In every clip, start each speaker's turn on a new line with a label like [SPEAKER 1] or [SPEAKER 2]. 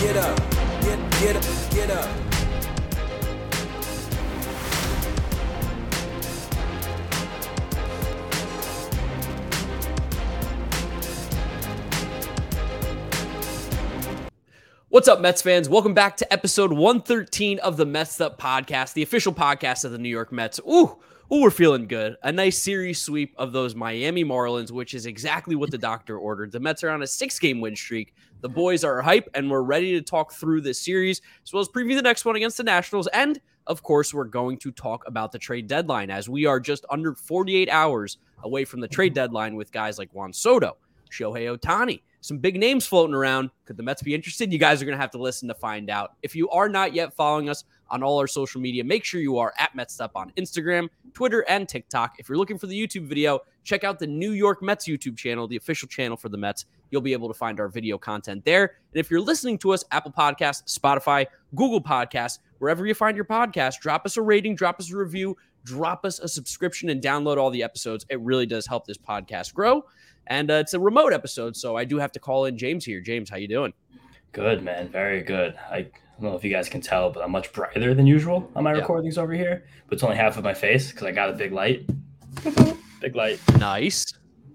[SPEAKER 1] get up, get, get up, get up.
[SPEAKER 2] What's up, Mets fans? Welcome back to episode 113 of the Mets Up Podcast, the official podcast of the New York Mets. Ooh, ooh, we're feeling good. A nice series sweep of those Miami Marlins, which is exactly what the doctor ordered. The Mets are on a six game win streak. The boys are hype, and we're ready to talk through this series, as well as preview the next one against the Nationals. And of course, we're going to talk about the trade deadline as we are just under 48 hours away from the trade deadline with guys like Juan Soto, Shohei Ohtani some big names floating around. Could the Mets be interested? You guys are going to have to listen to find out. If you are not yet following us on all our social media, make sure you are at MetsUp on Instagram, Twitter, and TikTok. If you're looking for the YouTube video, check out the New York Mets YouTube channel, the official channel for the Mets. You'll be able to find our video content there. And if you're listening to us, Apple Podcasts, Spotify, Google Podcasts, wherever you find your podcast, drop us a rating, drop us a review, drop us a subscription, and download all the episodes. It really does help this podcast grow and uh, it's a remote episode, so I do have to call in James here. James, how you doing?
[SPEAKER 3] Good, man. Very good. I don't know if you guys can tell, but I'm much brighter than usual on my yeah. recordings over here. But it's only half of my face because I got a big light. big light.
[SPEAKER 2] Nice.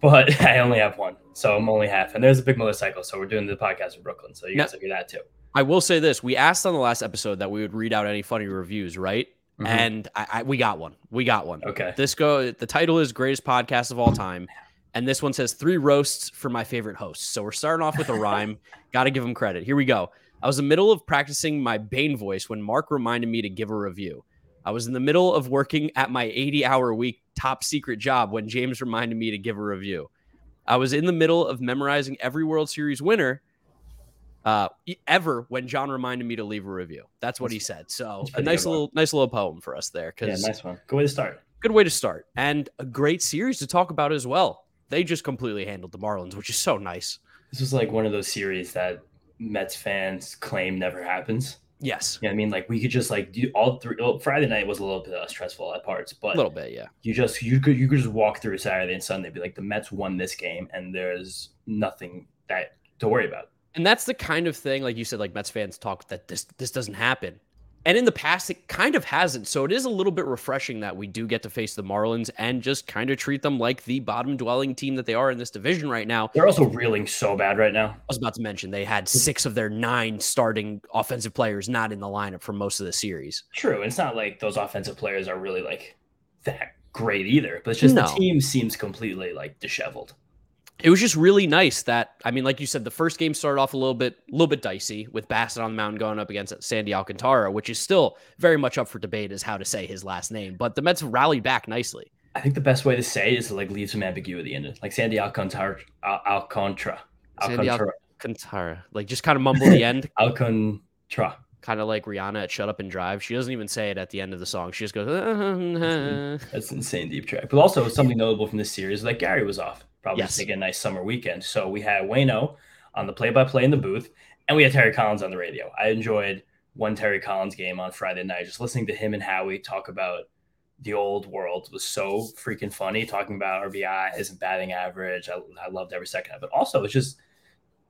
[SPEAKER 3] But I only have one, so I'm only half. And there's a big motorcycle, so we're doing the podcast in Brooklyn, so you guys will hear that too.
[SPEAKER 2] I will say this: we asked on the last episode that we would read out any funny reviews, right? Mm-hmm. And I, I, we got one. We got one.
[SPEAKER 3] Okay.
[SPEAKER 2] This go. The title is "Greatest Podcast of All Time." And this one says three roasts for my favorite hosts. So we're starting off with a rhyme. Got to give him credit. Here we go. I was in the middle of practicing my Bane voice when Marc reminded me to give a review. I was in the middle of working at my 80 hour week top secret job when James reminded me to give a review. I was in the middle of memorizing every World Series winner uh, ever when John reminded me to leave a review. That's what he said. So a nice little, nice little poem for us there.
[SPEAKER 3] Yeah, nice one. Good way to start.
[SPEAKER 2] Good way to start, and a great series to talk about as well they just completely handled the Marlins, which is so nice.
[SPEAKER 3] This was like one of those series that Mets fans claim never happens.
[SPEAKER 2] Yes.
[SPEAKER 3] Yeah, I mean, like we could just like do all three. Well, Friday night was a little bit uh, stressful at parts, but
[SPEAKER 2] a little bit, yeah.
[SPEAKER 3] You just you could you could just walk through Saturday and Sunday, be like the Mets won this game, and there's nothing that to worry about.
[SPEAKER 2] And that's the kind of thing, like you said, like Mets fans talk that this this doesn't happen. And in the past, it kind of hasn't. So it is a little bit refreshing that we do get to face the Marlins and just kind of treat them like the bottom dwelling team that they are in this division right now.
[SPEAKER 3] They're also reeling so bad right now. I
[SPEAKER 2] was about to mention they had six of their nine starting offensive players not in the lineup for most of the series.
[SPEAKER 3] True. And it's not like those offensive players are really like that great either, but it's just no. the team seems completely like disheveled
[SPEAKER 2] it was just really nice that I mean, like you said, the first game started off a little bit, a little bit dicey with Bassitt on the mound going up against Sandy Alcantara, which is still very much up for debate as how to say his last name. But the Mets rallied back nicely.
[SPEAKER 3] I think the best way to say is to like leave some ambiguity in it, like Sandy Alcantara, Alcantara,
[SPEAKER 2] Sandy Alcantara, like just kind of mumble the end.
[SPEAKER 3] Alcantara.
[SPEAKER 2] Kind of like Rihanna at "Shut Up and Drive." She doesn't even say it at the end of the song. She just goes.
[SPEAKER 3] That's insane deep track. But also something notable from this series, like Gary was off probably yes. taking a nice summer weekend. So we had Wayno on the play-by-play in the booth, and we had Terry Collins on the radio. I enjoyed one Terry Collins game on Friday night. Just listening to him and Howie talk about the old world was so freaking funny. Talking about RBI, and batting average, I, I loved every second of it. Also, it's just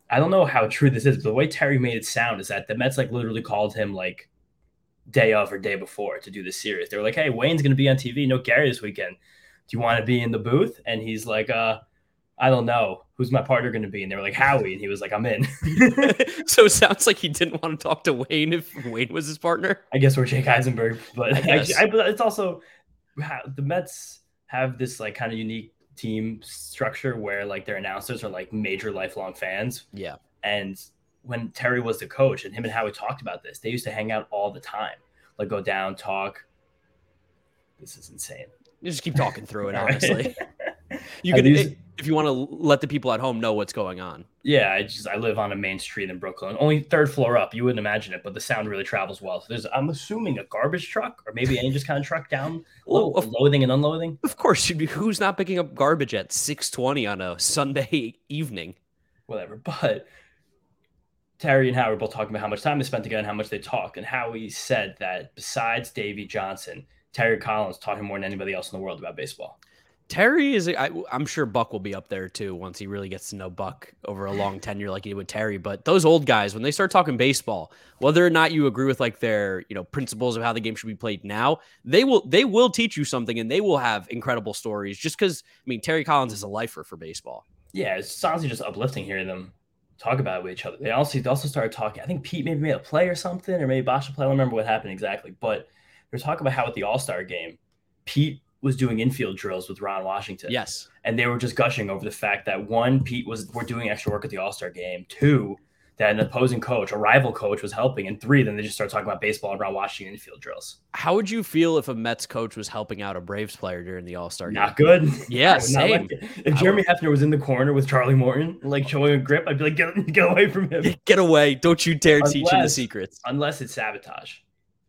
[SPEAKER 3] I don't know how true this is, but the way Terry made it sound is that the Mets like literally called him like day of or day before to do this series. They were like, "Hey, Wayne's going to be on TV. No Gary this weekend. Do you want to be in the booth?" And he's like, "Uh." I don't know who's my partner going to be, and they were like Howie, and he was like, I'm in.
[SPEAKER 2] so it sounds like he didn't want to talk to Wayne if Wayne was his partner.
[SPEAKER 3] I guess we're Jake Eisenberg, but I I, I, it's also the Mets have this like kind of unique team structure where like their announcers are like major lifelong fans.
[SPEAKER 2] Yeah,
[SPEAKER 3] and when Terry was the coach, and him and Howie talked about this, they used to hang out all the time, like go down, talk. This is insane.
[SPEAKER 2] You just keep talking through it, honestly. you can these, if you want to let the people at home know what's going on.
[SPEAKER 3] Yeah, I just I live on a main street in Brooklyn, only third floor up. You wouldn't imagine it, but the sound really travels well. So there's, I'm assuming, a garbage truck or maybe any just kind of truck down, well, of, loading and unloading.
[SPEAKER 2] Of course, you'd be, who's not picking up garbage at 6:20 on a Sunday evening?
[SPEAKER 3] Whatever, but. Terry and Howard both talking about how much time they spent together and how much they talk, and Howie said that besides Davey Johnson, Terry Collins taught him more than anybody else in the world about baseball.
[SPEAKER 2] Terry is, I, am sure Buck will be up there too once he really gets to know Buck over a long tenure like he did with Terry. But those old guys, when they start talking baseball, whether or not you agree with like their, you know, principles of how the game should be played now, they will they will teach you something and they will have incredible stories. Just because I mean Terry Collins is a lifer for baseball.
[SPEAKER 3] Yeah, it's honestly just uplifting hearing them talk about it with each other. They also they also started talking. I think Pete maybe made a play or something, or maybe Bosch play. I don't remember what happened exactly, but they're talking about how at the All Star game, Pete was doing infield drills with Ron Washington.
[SPEAKER 2] Yes.
[SPEAKER 3] And they were just gushing over the fact that one, Pete was we're doing extra work at the All-Star game. Two, that an opposing coach, a rival coach, was helping. And three, then they just started talking about baseball and Ron Washington infield drills.
[SPEAKER 2] How would you feel if a Mets coach was helping out a Braves player during the All-Star game?
[SPEAKER 3] Not good.
[SPEAKER 2] Yeah, same.
[SPEAKER 3] Like if Jeremy Hefner was in the corner with Charlie Morton, like showing a grip, I'd be like, get, get away from him.
[SPEAKER 2] Get away. Don't you dare unless, teach him the secrets.
[SPEAKER 3] Unless it's sabotage.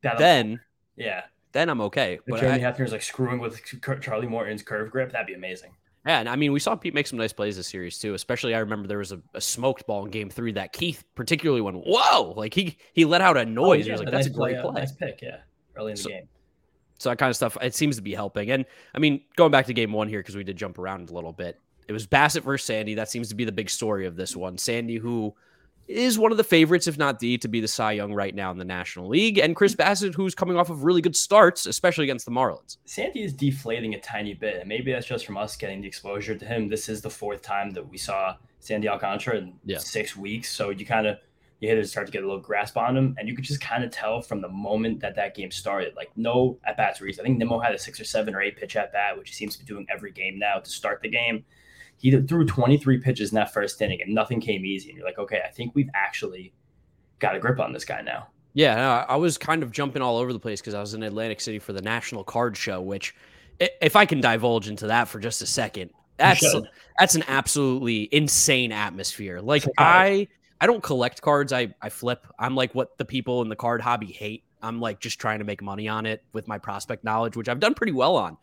[SPEAKER 2] That'll, then
[SPEAKER 3] yeah
[SPEAKER 2] then I'm okay.
[SPEAKER 3] But Jeremy Hefner's like screwing with Charlie Morton's curve grip. That'd be amazing.
[SPEAKER 2] Yeah, and I mean, we saw Pete make some nice plays this series too. Especially, I remember there was a, a smoked ball in Game Three that Keith particularly went, "Whoa!" Like he he let out a oh, noise. Oh, yeah, he was like, "That's nice a great play, uh,
[SPEAKER 3] play. Nice pick, yeah, early in the game."
[SPEAKER 2] So that kind of stuff, it seems to be helping. And I mean, going back to Game One here because we did jump around a little bit. It was Bassitt versus Sandy. That seems to be the big story of this one. Sandy, who is one of the favorites, if not the, to be the Cy Young right now in the National League. And Chris Bassitt, who's coming off of really good starts, especially against the Marlins.
[SPEAKER 3] Sandy is deflating a tiny bit, and maybe that's just from us getting the exposure to him. This is the fourth time that we saw Sandy Alcantara in yeah. six weeks, so you kind of you hit to start to get a little grasp on him, and you could just kind of tell from the moment that that game started, like no at bats. I think Nimmo had a six or seven or eight pitch at bat, which he seems to be doing every game now to start the game he threw 23 pitches in that first inning and nothing came easy. And you're like, okay, I think we've actually got a grip on this guy now.
[SPEAKER 2] Yeah, I was kind of jumping all over the place because I was in Atlantic City for the National Card Show, which, if I can divulge into that for just a second, that's that's an absolutely insane atmosphere. Like I I don't collect cards. I I flip. I'm like what the people in the card hobby hate. I'm like just trying to make money on it with my prospect knowledge, which I've done pretty well on.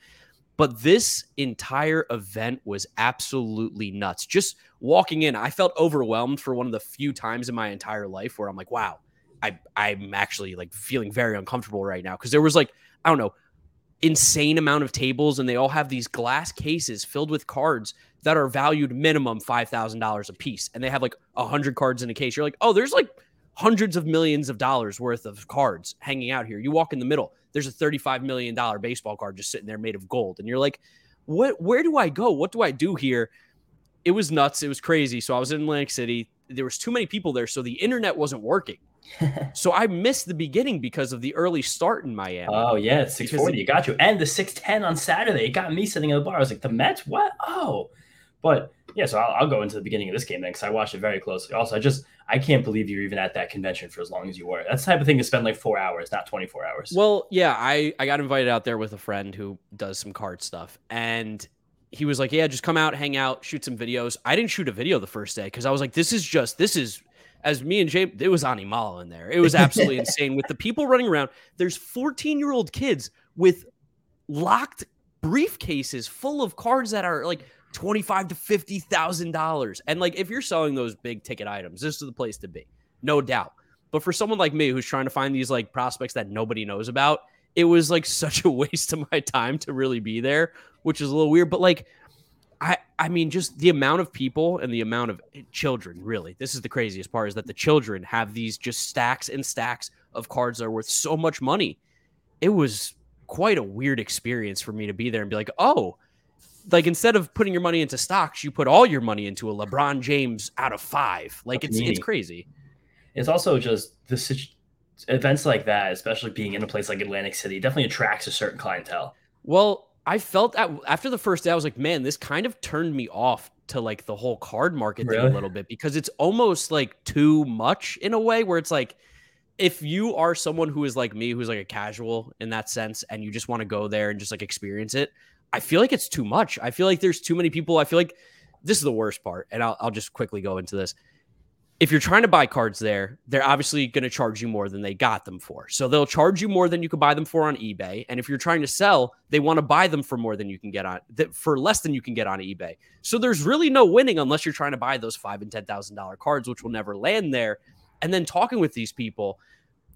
[SPEAKER 2] But this entire event was absolutely nuts. Just walking in, I felt overwhelmed for one of the few times in my entire life where I'm like, wow, I, I'm actually like feeling very uncomfortable right now. Cause there was like, I don't know, insane amount of tables and they all have these glass cases filled with cards that are valued minimum $5,000 a piece. And they have like a hundred cards in a case. You're like, oh, there's like hundreds of millions of dollars worth of cards hanging out here. You walk in the middle there's a $35 million baseball card just sitting there made of gold. And you're like, what, where do I go? What do I do here? It was nuts. It was crazy. So I was in Atlantic City. There was too many people there. So the internet wasn't working. so I missed the beginning because of the early start in Miami.
[SPEAKER 3] Oh yeah, six forty. You got you, and the six ten on Saturday. It got me sitting in the bar. I was like, the Mets. What? Oh, but yeah. So I'll, I'll go into the beginning of this game then because I watched it very closely. Also, I just I can't believe you're even at that convention for as long as you were. That's the type of thing to spend like four hours, not 24 hours.
[SPEAKER 2] Well, yeah, I, I got invited out there with a friend who does some card stuff. And he was like, Yeah, just come out, hang out, shoot some videos. I didn't shoot a video the first day because I was like, This is just, this is, as me and James, it was Animala in there. It was absolutely insane with the people running around. There's 14 year old kids with locked briefcases full of cards that are like twenty-five to fifty thousand dollars. And like if you're selling those big ticket items, this is the place to be, no doubt. But for someone like me who's trying to find these like prospects that nobody knows about, it was like such a waste of my time to really be there, which is a little weird. But like I I mean just the amount of people and the amount of eh, children, really. This is the craziest part is that the children have these just stacks and stacks of cards that are worth so much money. It was quite a weird experience for me to be there and be like, "Oh, like instead of putting your money into stocks, you put all your money into a LeBron James out of five. Like it's it's crazy.
[SPEAKER 3] It's also just the events like that, especially being in a place like Atlantic City, definitely attracts a certain clientele.
[SPEAKER 2] Well, I felt that after the first day, I was like, man, this kind of turned me off to like the whole card market really? thing a little bit because it's almost like too much in a way where it's like if you are someone who is like me, who's like a casual in that sense, and you just want to go there and just like experience it, I feel like it's too much. I feel like there's too many people. I feel like this is the worst part, and I'll, I'll just quickly go into this. If you're trying to buy cards there, they're obviously going to charge you more than they got them for. So they'll charge you more than you could buy them for on eBay. And if you're trying to sell, they want to buy them for more than you can get on for less than you can get on eBay. So there's really no winning unless you're trying to buy those five and ten thousand dollar cards, which will never land there. And then talking with these people,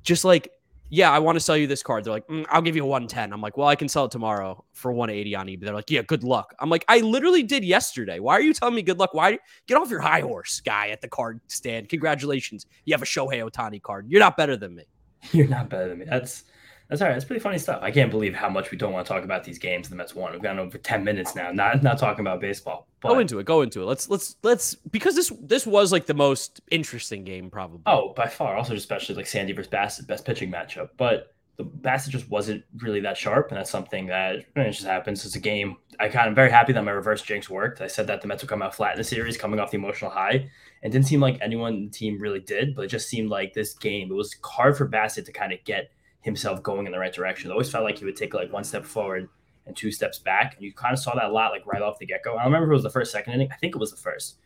[SPEAKER 2] just like yeah, I want to sell you this card. They're like, mm, I'll give you a 110. I'm like, well, I can sell it tomorrow for 180 on eBay. They're like, yeah, good luck. I'm like, I literally did yesterday. Why are you telling me good luck? Why get off your high horse, guy at the card stand? Congratulations, you have a Shohei Ohtani card. You're not better than me.
[SPEAKER 3] You're not better than me. That's that's all right. That's pretty funny stuff. I can't believe how much we don't want to talk about these games the Mets won. We've gone over 10 minutes now, not not talking about baseball.
[SPEAKER 2] But... Go into it. Go into it. Let's let's let's because this this was like the most interesting game probably.
[SPEAKER 3] Oh, by far. Also, especially like Sandy versus Bassitt, best pitching matchup. But the Bassitt just wasn't really that sharp, and that's something that it just happens. It's a game. I kind of very happy that my reverse jinx worked. I said that the Mets would come out flat in the series, coming off the emotional high, and didn't seem like anyone in the team really did. But it just seemed like this game. It was hard for Bassitt to kind of get himself going in the right direction. It always felt like he would take like one step forward and two steps back, and you kind of saw that a lot, like right off the get go. I don't remember if it was the first, second inning. I think it was the first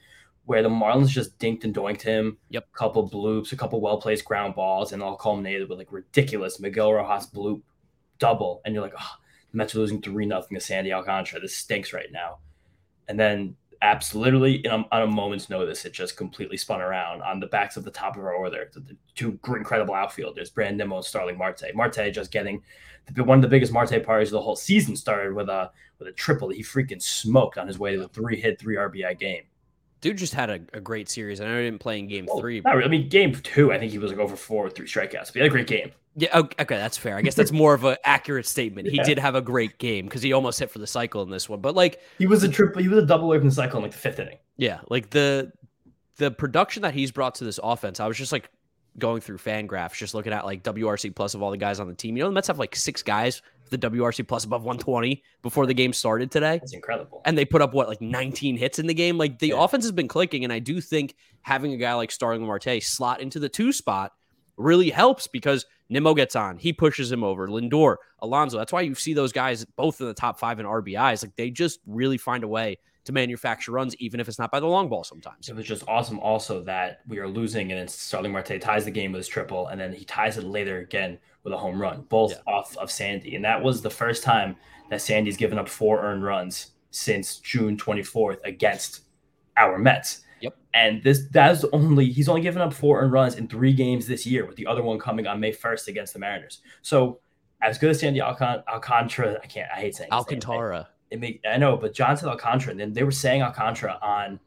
[SPEAKER 3] where the Marlins just dinked and doinked him.
[SPEAKER 2] Yep.
[SPEAKER 3] A couple bloops, a couple well placed ground balls, and all culminated with like ridiculous Miguel Rojas bloop double. And you're like, oh, the Mets are losing 3 nothing to Sandy Alcantara. This stinks right now. And then apps literally a, on a moment's notice, it just completely spun around on the backs of the top of our order. The, the two incredible outfielders, Brandon Nimmo and Starling Marte. Marte just getting the, one of the biggest Marte parties of the whole season started with a with a triple that he freaking smoked on his way to the three hit, three RBI game
[SPEAKER 2] dude just had a, a great series. I know he didn't play in game well, three.
[SPEAKER 3] But... I mean, game two, I think he was like over four with three strikeouts. But he had a great game.
[SPEAKER 2] Yeah, okay, okay that's fair. I guess that's more of an accurate statement. He did have a great game because he almost hit for the cycle in this one. But like
[SPEAKER 3] he was a triple, he was a double away from the cycle in like the fifth inning.
[SPEAKER 2] Yeah, like the the production that he's brought to this offense, I was just like going through FanGraphs, just looking at like WRC plus of all the guys on the team. You know, the Mets have like six guys the WRC plus above 120 before the game started today.
[SPEAKER 3] That's incredible.
[SPEAKER 2] And they put up what like 19 hits in the game. Like the yeah. offense has been clicking, and I do think having a guy like Starling Marte slot into the two spot really helps because Nimmo gets on, he pushes him over. Lindor, Alonso. That's why you see those guys both in the top five in RBIs. Like they just really find a way to manufacture runs, even if it's not by the long ball sometimes.
[SPEAKER 3] It was just awesome also that we are losing and then Starling Marte ties the game with his triple and then he ties it later again with a home run, both yeah. off of Sandy. And that was the first time that Sandy's given up four earned runs since June 24th against our Mets.
[SPEAKER 2] Yep.
[SPEAKER 3] And this that's only he's only given up four earned runs in three games this year, with the other one coming on May 1st against the Mariners. So as good as Sandy Alcant- Alcantara, I can't I hate saying
[SPEAKER 2] Alcantara.
[SPEAKER 3] It make I know, but John said Alcantara, and then they were saying Alcantara on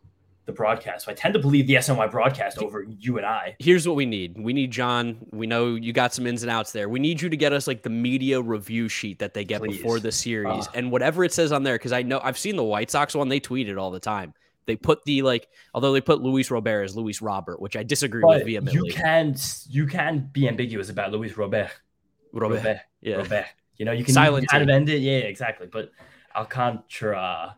[SPEAKER 3] the broadcast. So I tend to believe the SNY broadcast over you and I.
[SPEAKER 2] Here's what we need. We need John. We know you got some ins and outs there. We need you to get us like the media review sheet that they get Please. before the series and whatever it says on there. Cause I know I've seen the White Sox one, they tweet it all the time. They put the like, although they put Luis Robert as Luis Robert, which I disagree but with vehemently.
[SPEAKER 3] You can you can be ambiguous about Luis Robert.
[SPEAKER 2] Robert. Robert. Yeah.
[SPEAKER 3] Robert. You know, you can Silent kind of end it. Yeah, exactly. But Alcantara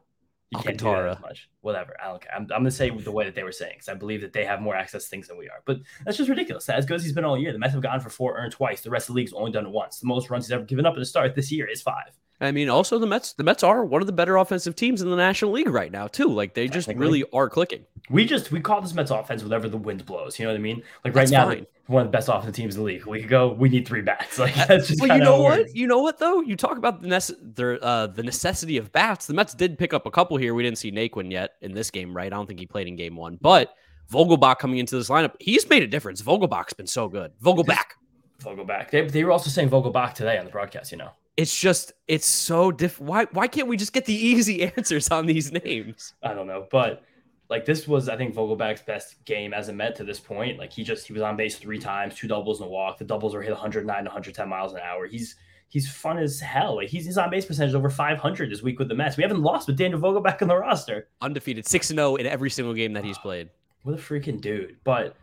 [SPEAKER 3] you can't do that as much. Whatever. I don't care. I'm, I'm going to say the way that they were saying because I believe that they have more access to things than we are. But that's just ridiculous. As good as he's been all year, the Mets have gone for four, earned twice. The rest of the league's only done it once. The most runs he's ever given up at the start this year is five.
[SPEAKER 2] I mean, also the Mets. The Mets are one of the better offensive teams in the National League right now, too. Like they just really are clicking.
[SPEAKER 3] We just we call this Mets offense whenever the wind blows. You know what I mean? Like right that's now, fine. one of the best offensive teams in the league. We could go. We need three bats. Like that's just.
[SPEAKER 2] Well, you know what? You know what though? You talk about the nece- the, uh, the necessity of bats. The Mets did pick up a couple here. We didn't see Naquin yet in this game, right? I don't think he played in game one, but Vogelbach coming into this lineup, he's made a difference. Vogelbach's been so good. Vogelbach.
[SPEAKER 3] Vogelbach. They, they were also saying Vogelbach today on the broadcast. You know
[SPEAKER 2] it's just it's so diff. Why why can't we just get the easy answers on these names?
[SPEAKER 3] I don't know, but like this was I think Vogelbach's best game as a Met to this point. Like he just he was on base three times, two doubles and a walk. The doubles were hit 109 110 miles an hour. He's he's fun as hell. Like he's his on base percentage over 500 this week with the Mets. We haven't lost with Daniel Vogelbach on the roster.
[SPEAKER 2] Undefeated, six and zero oh in every single game that he's ah, played.
[SPEAKER 3] What a freaking dude! But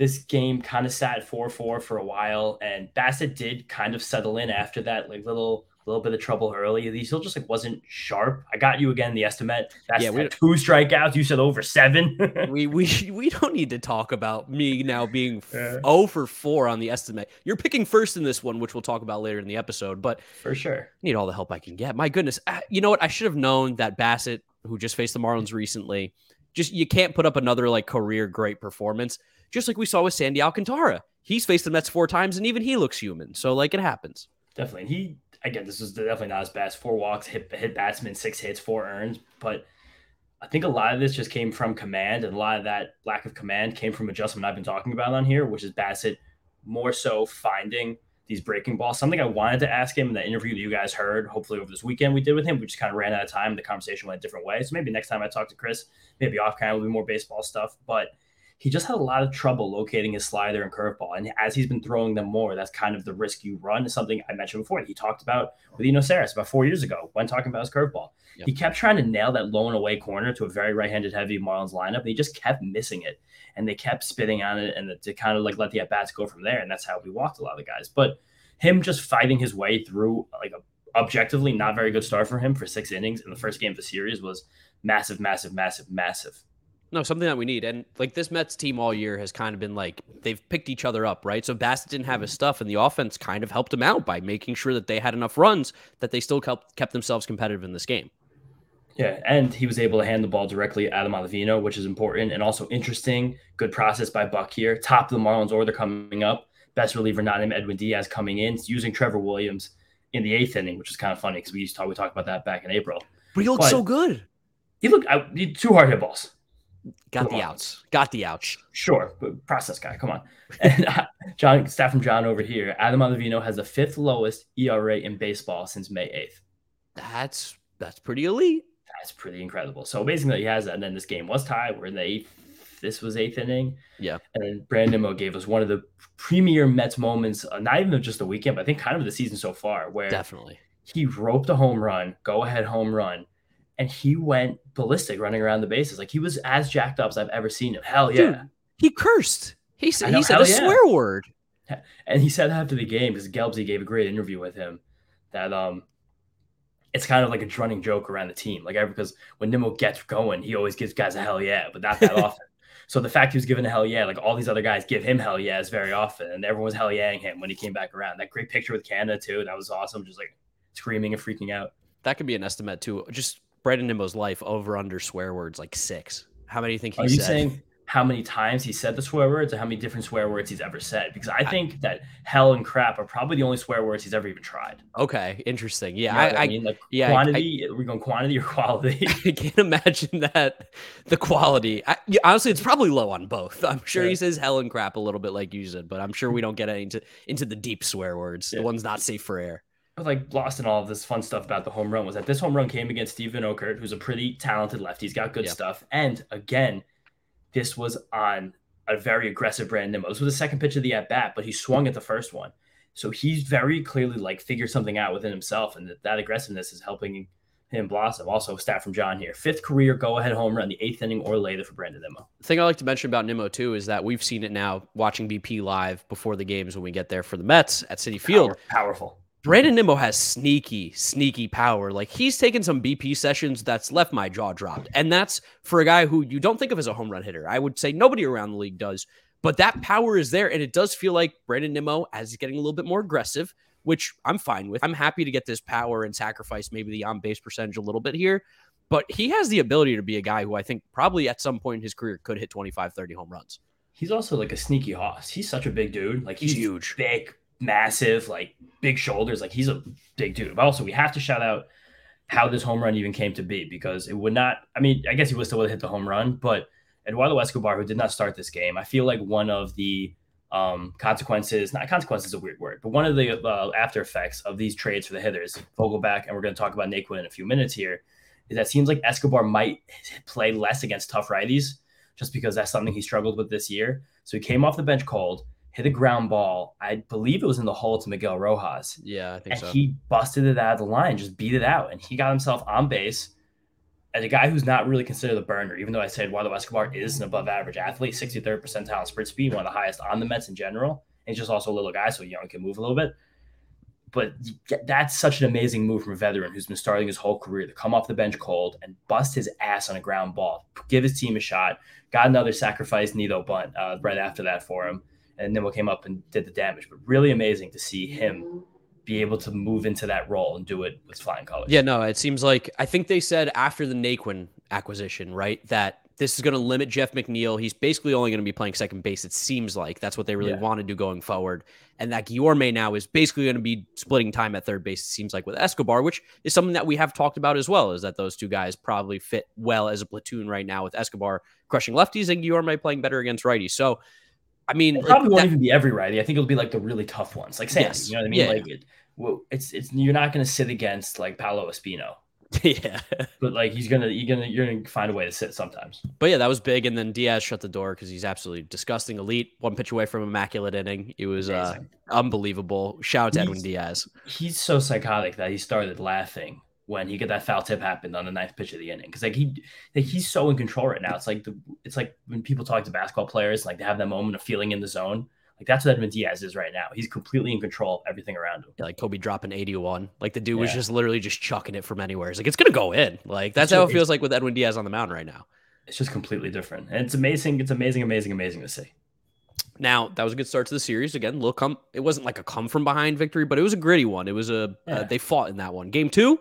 [SPEAKER 3] this game kind of sat 4-4 for a while and Bassitt did kind of settle in after that like little little bit of trouble early. He still just like wasn't sharp. I got you again the estimate. That's yeah, two strikeouts. You said over seven.
[SPEAKER 2] we we we don't need to talk about me now being yeah. 0 for 4 on the estimate. You're picking first in this one, which we'll talk about later in the episode, but
[SPEAKER 3] for sure.
[SPEAKER 2] Need all the help I can get. My goodness. Uh, you know what? I should have known that Bassitt, who just faced the Marlins recently, just you can't put up another like career great performance just like we saw with Sandy Alcantara. He's faced the Mets four times and even he looks human. So like it happens.
[SPEAKER 3] Definitely. He again, this was definitely not his best. Four walks, hit hit batsman, six hits, four earns. But I think a lot of this just came from command, and a lot of that lack of command came from adjustment I've been talking about on here, which is Bassitt more so finding these breaking balls. Something I wanted to ask him in the interview that you guys heard, hopefully over this weekend we did with him. We just kind of ran out of time. The conversation went a different way. So maybe next time I talk to Chris, maybe off camera will be more baseball stuff. But he just had a lot of trouble locating his slider and curveball. And as he's been throwing them more, that's kind of the risk you run. Is something I mentioned before. He talked about with Eno Sarris about four years ago when talking about his curveball. Yep. He kept trying to nail that low and away corner to a very right-handed heavy Marlins lineup, and he just kept missing it. And they kept spitting on it, and to kind of like let the at bats go from there. And that's how we walked a lot of the guys. But him just fighting his way through like a objectively not very good start for him for six innings in the first game of the series was massive, massive, massive, massive.
[SPEAKER 2] No, something that we need. And like this Mets team all year has kind of been like they've picked each other up, right? So Bassitt didn't have his stuff, and the offense kind of helped him out by making sure that they had enough runs that they still kept, kept themselves competitive in this game.
[SPEAKER 3] Yeah, and he was able to hand the ball directly at Adam Ottavino, which is important and also interesting. Good process by Buck here. Top of the Marlins order coming up. Best reliever not named Edwin Diaz coming in, using Trevor Williams in the eighth inning, which is kind of funny because we used to talk we talked about that back in April.
[SPEAKER 2] But he looked but so good.
[SPEAKER 3] He looked I, he, two hard hit balls.
[SPEAKER 2] Got the outs. Got the outs.
[SPEAKER 3] Sure, but process guy, come on. And uh, John, staff from John over here. Adam Ottavino has the fifth lowest ERA in baseball since May eighth.
[SPEAKER 2] That's that's pretty elite.
[SPEAKER 3] That's pretty incredible. So basically, he has that. And then this game was tied. We're in the eighth. This was eighth inning.
[SPEAKER 2] Yeah.
[SPEAKER 3] And then Brandon Nimmo gave us one of the premier Mets moments, uh, not even just the weekend, but I think kind of the season so far, where
[SPEAKER 2] definitely
[SPEAKER 3] he roped a home run, go ahead home run, and he went ballistic running around the bases. Like he was as jacked up as I've ever seen him. Hell yeah. Dude,
[SPEAKER 2] he cursed. He said he said a yeah. swear word.
[SPEAKER 3] And he said after the game, because Gelbsy gave a great interview with him, that um it's kind of like a running joke around the team. Like because when Nimmo gets going, he always gives guys a hell yeah, but not that often. So the fact he was given a hell yeah, like all these other guys give him hell yeahs very often, and everyone was hell yeahing him when he came back around. That great picture with Canha too, that was awesome. Just like screaming and freaking out.
[SPEAKER 2] That could be an estimate too. Just Brandon Nimmo's life over under swear words like six. How many do you think he
[SPEAKER 3] Are
[SPEAKER 2] you
[SPEAKER 3] said? saying how many times he said the swear words or how many different swear words he's ever said? Because I think I, that hell and crap are probably the only swear words he's ever even tried.
[SPEAKER 2] Okay, interesting. Yeah, you know I, I, mean,
[SPEAKER 3] like yeah, quantity. I, are we going quantity or quality?
[SPEAKER 2] I can't imagine that the quality. Yeah, honestly, it's probably low on both. I'm sure yeah. he says hell and crap a little bit like you said, but I'm sure we don't get into into the deep swear words, yeah. the ones not safe for air
[SPEAKER 3] like lost in all of this fun stuff about the home run was that this home run came against Steven Okert, who's a pretty talented lefty. He's got good yeah. stuff. And again, this was on a very aggressive Brandon Nimmo. This was the second pitch of the at bat, but he swung at the first one. So he's very clearly like figured something out within himself, and that, that aggressiveness is helping him blossom. Also, stat from John here: fifth career go-ahead home run, the eighth inning or later for Brandon Nimmo.
[SPEAKER 2] The thing I like to mention about Nimmo too is that we've seen it now watching BP live before the games when we get there for the Mets at Citi Field.
[SPEAKER 3] Power, powerful.
[SPEAKER 2] Brandon Nimmo has sneaky, sneaky power. Like he's taken some BP sessions that's left my jaw dropped. And that's for a guy who you don't think of as a home run hitter. I would say nobody around the league does, but that power is there. And it does feel like Brandon Nimmo, as he's getting a little bit more aggressive, which I'm fine with. I'm happy to get this power and sacrifice maybe the on base percentage a little bit here. But he has the ability to be a guy who I think probably at some point in his career could hit 25, 30 home runs.
[SPEAKER 3] He's also like a sneaky hoss. He's such a big dude. Like he's,
[SPEAKER 2] he's huge,
[SPEAKER 3] big, massive, like big shoulders. Like he's a big dude. But also, we have to shout out how this home run even came to be because it would not. I mean, I guess he would still have hit the home run, but Eduardo Escobar, who did not start this game, I feel like one of the um, consequences, not consequences is a weird word, but one of the uh, after effects of these trades for the hitters, Vogelbach, and we're going to talk about Naquin in a few minutes here, is that seems like Escobar might play less against tough righties just because that's something he struggled with this year. So he came off the bench cold hit a ground ball. I believe it was in the hole to Miguel Rojas.
[SPEAKER 2] Yeah, I think
[SPEAKER 3] and
[SPEAKER 2] so.
[SPEAKER 3] He busted it out of the line, just beat it out, and he got himself on base. As a guy who's not really considered a burner, even though I said Eduardo Escobar is an above average athlete, 63rd percentile sprint speed, one of the highest on the Mets in general. And he's just also a little guy, so young can move a little bit. But that's such an amazing move from a veteran who's been starting his whole career to come off the bench cold and bust his ass on a ground ball, give his team a shot. Got another sacrifice Nido bunt uh, right after that for him and Nimmo came up and did the damage. But really amazing to see him be able to move into that role and do it with flying colors.
[SPEAKER 2] Yeah, no, it seems like I think they said after the Naquin acquisition, right, that this is going to limit Jeff McNeil. He's basically only going to be playing second base. It seems like that's what they really yeah. want to do going forward. And that Guillorme now is basically going to be splitting time at third base. It seems like with Escobar, which is something that we have talked about as well. Is that those two guys probably fit well as a platoon right now with Escobar crushing lefties and Guillorme playing better against righties. So I mean,
[SPEAKER 3] it probably won't even be every righty. I think it'll be like the really tough ones, like Sandy.
[SPEAKER 2] Yes.
[SPEAKER 3] You know what I mean?
[SPEAKER 2] Yeah.
[SPEAKER 3] Like it, well, it's it's you're not going to sit against like Paolo Espino,
[SPEAKER 2] yeah.
[SPEAKER 3] but like he's gonna you're gonna you're gonna find a way to sit sometimes.
[SPEAKER 2] But yeah, that was big. And then Diaz shut the door because he's absolutely disgusting, elite. One pitch away from immaculate inning. It was uh, unbelievable. Shout out to Edwin Diaz.
[SPEAKER 3] He's so psychotic that he started laughing when he got that foul tip happened on the ninth pitch of the inning because like he like he's so in control right now. It's like the it's like when people talk to basketball players like they have that moment of feeling in the zone. Like that's what Edwin Diaz is right now. He's completely in control of everything around him.
[SPEAKER 2] Yeah, like Kobe dropping 81. Like the dude was just literally just chucking it from anywhere. It's like it's gonna go in. Like that's
[SPEAKER 3] So
[SPEAKER 2] how it feels like with Edwin Diaz on the mound right now.
[SPEAKER 3] It's just completely different, and it's amazing. It's amazing, amazing, amazing to see.
[SPEAKER 2] Now that was a good start to the series. Again, little come. It wasn't like a come from behind victory, but it was a gritty one. It was a uh, they fought in that one. Game two,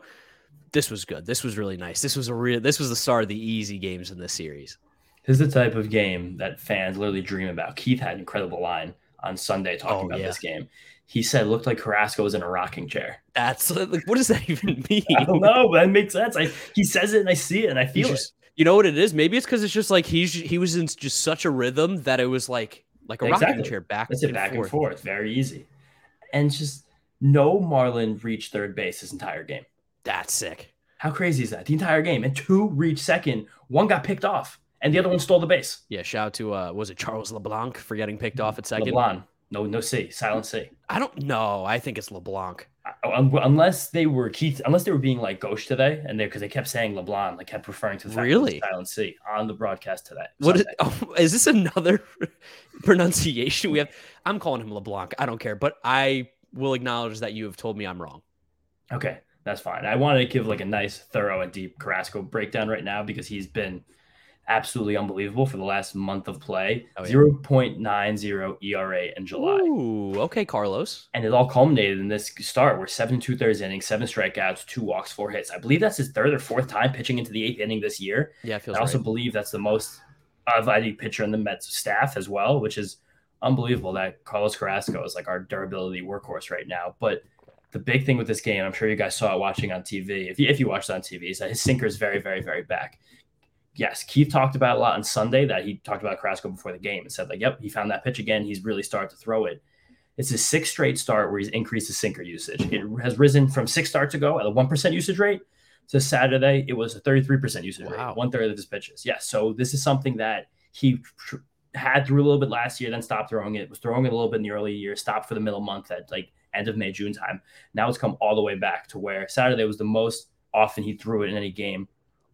[SPEAKER 2] this was good. This was really nice. This was a real. This was the start of the easy games in this series.
[SPEAKER 3] This is the type of game that fans literally dream about. Keith had an incredible line on Sunday talking
[SPEAKER 2] Oh,
[SPEAKER 3] about
[SPEAKER 2] yeah.
[SPEAKER 3] this game. He said, "Looked like Carrasco was in a rocking chair."
[SPEAKER 2] That's like, what does that even mean?
[SPEAKER 3] I don't know, but it makes sense. I, he says it, and I see it, and I
[SPEAKER 2] He's
[SPEAKER 3] feel
[SPEAKER 2] just- You know what it is? Maybe it's because it's just like he's he was in just such a rhythm that it was like like a rocking chair back
[SPEAKER 3] it. That's it,
[SPEAKER 2] and
[SPEAKER 3] back
[SPEAKER 2] forth.
[SPEAKER 3] and forth, very easy. And just no Marlin reached third base his entire game.
[SPEAKER 2] That's sick.
[SPEAKER 3] How crazy is that? The entire game, and two reached second. One got picked off, and the other one stole the base.
[SPEAKER 2] Yeah, shout out to uh was it Charles LeBlanc for getting picked off at second?
[SPEAKER 3] LeBlanc, no, no C, silent C.
[SPEAKER 2] I don't know. I think it's LeBlanc.
[SPEAKER 3] Uh, unless they were Keith, unless they were being like gauche today, and they because they kept saying LeBlanc, like kept referring to the fact that it
[SPEAKER 2] Really?
[SPEAKER 3] silent C on the broadcast today.
[SPEAKER 2] What is, oh, is this another pronunciation we have? I'm calling him LeBlanc. I don't care, but I will acknowledge that you have told me I'm wrong.
[SPEAKER 3] Okay, that's fine. I wanted to give like a nice, thorough, and deep Carrasco breakdown right now because he's been absolutely unbelievable for the last month of play.
[SPEAKER 2] Oh, yeah.
[SPEAKER 3] 0.90 ERA in July.
[SPEAKER 2] Ooh, okay, Carlos.
[SPEAKER 3] And it all culminated in this start where seven two thirds innings, seven strikeouts, two walks, four hits. I believe that's his third or fourth time pitching into the eighth inning this year.
[SPEAKER 2] Yeah,
[SPEAKER 3] I also
[SPEAKER 2] right.
[SPEAKER 3] believe that's the most of any pitcher in the Mets staff as well, which is unbelievable that Carlos Carrasco is like our durability workhorse right now. But the big thing with this game, I'm sure you guys saw it watching on TV. If you, if you watched it on TV, is that his sinker is very, very, very back. Yes, Keith talked about a lot on Sunday that he talked about Carrasco before the game and said like, "Yep, he found that pitch again. He's really started to throw it." It's his sixth straight start where he's increased his sinker usage. It has risen from six starts ago at a one percent usage rate to Saturday. It was a thirty-three percent usage
[SPEAKER 2] Wow.
[SPEAKER 3] rate, one third of his pitches. Yes, so this is something that he tr- had through a little bit last year, then stopped throwing it. Was throwing it a little bit in the early year, stopped for the middle month at like end of May, June time. Now it's come all the way back to where Saturday was the most often he threw it in any game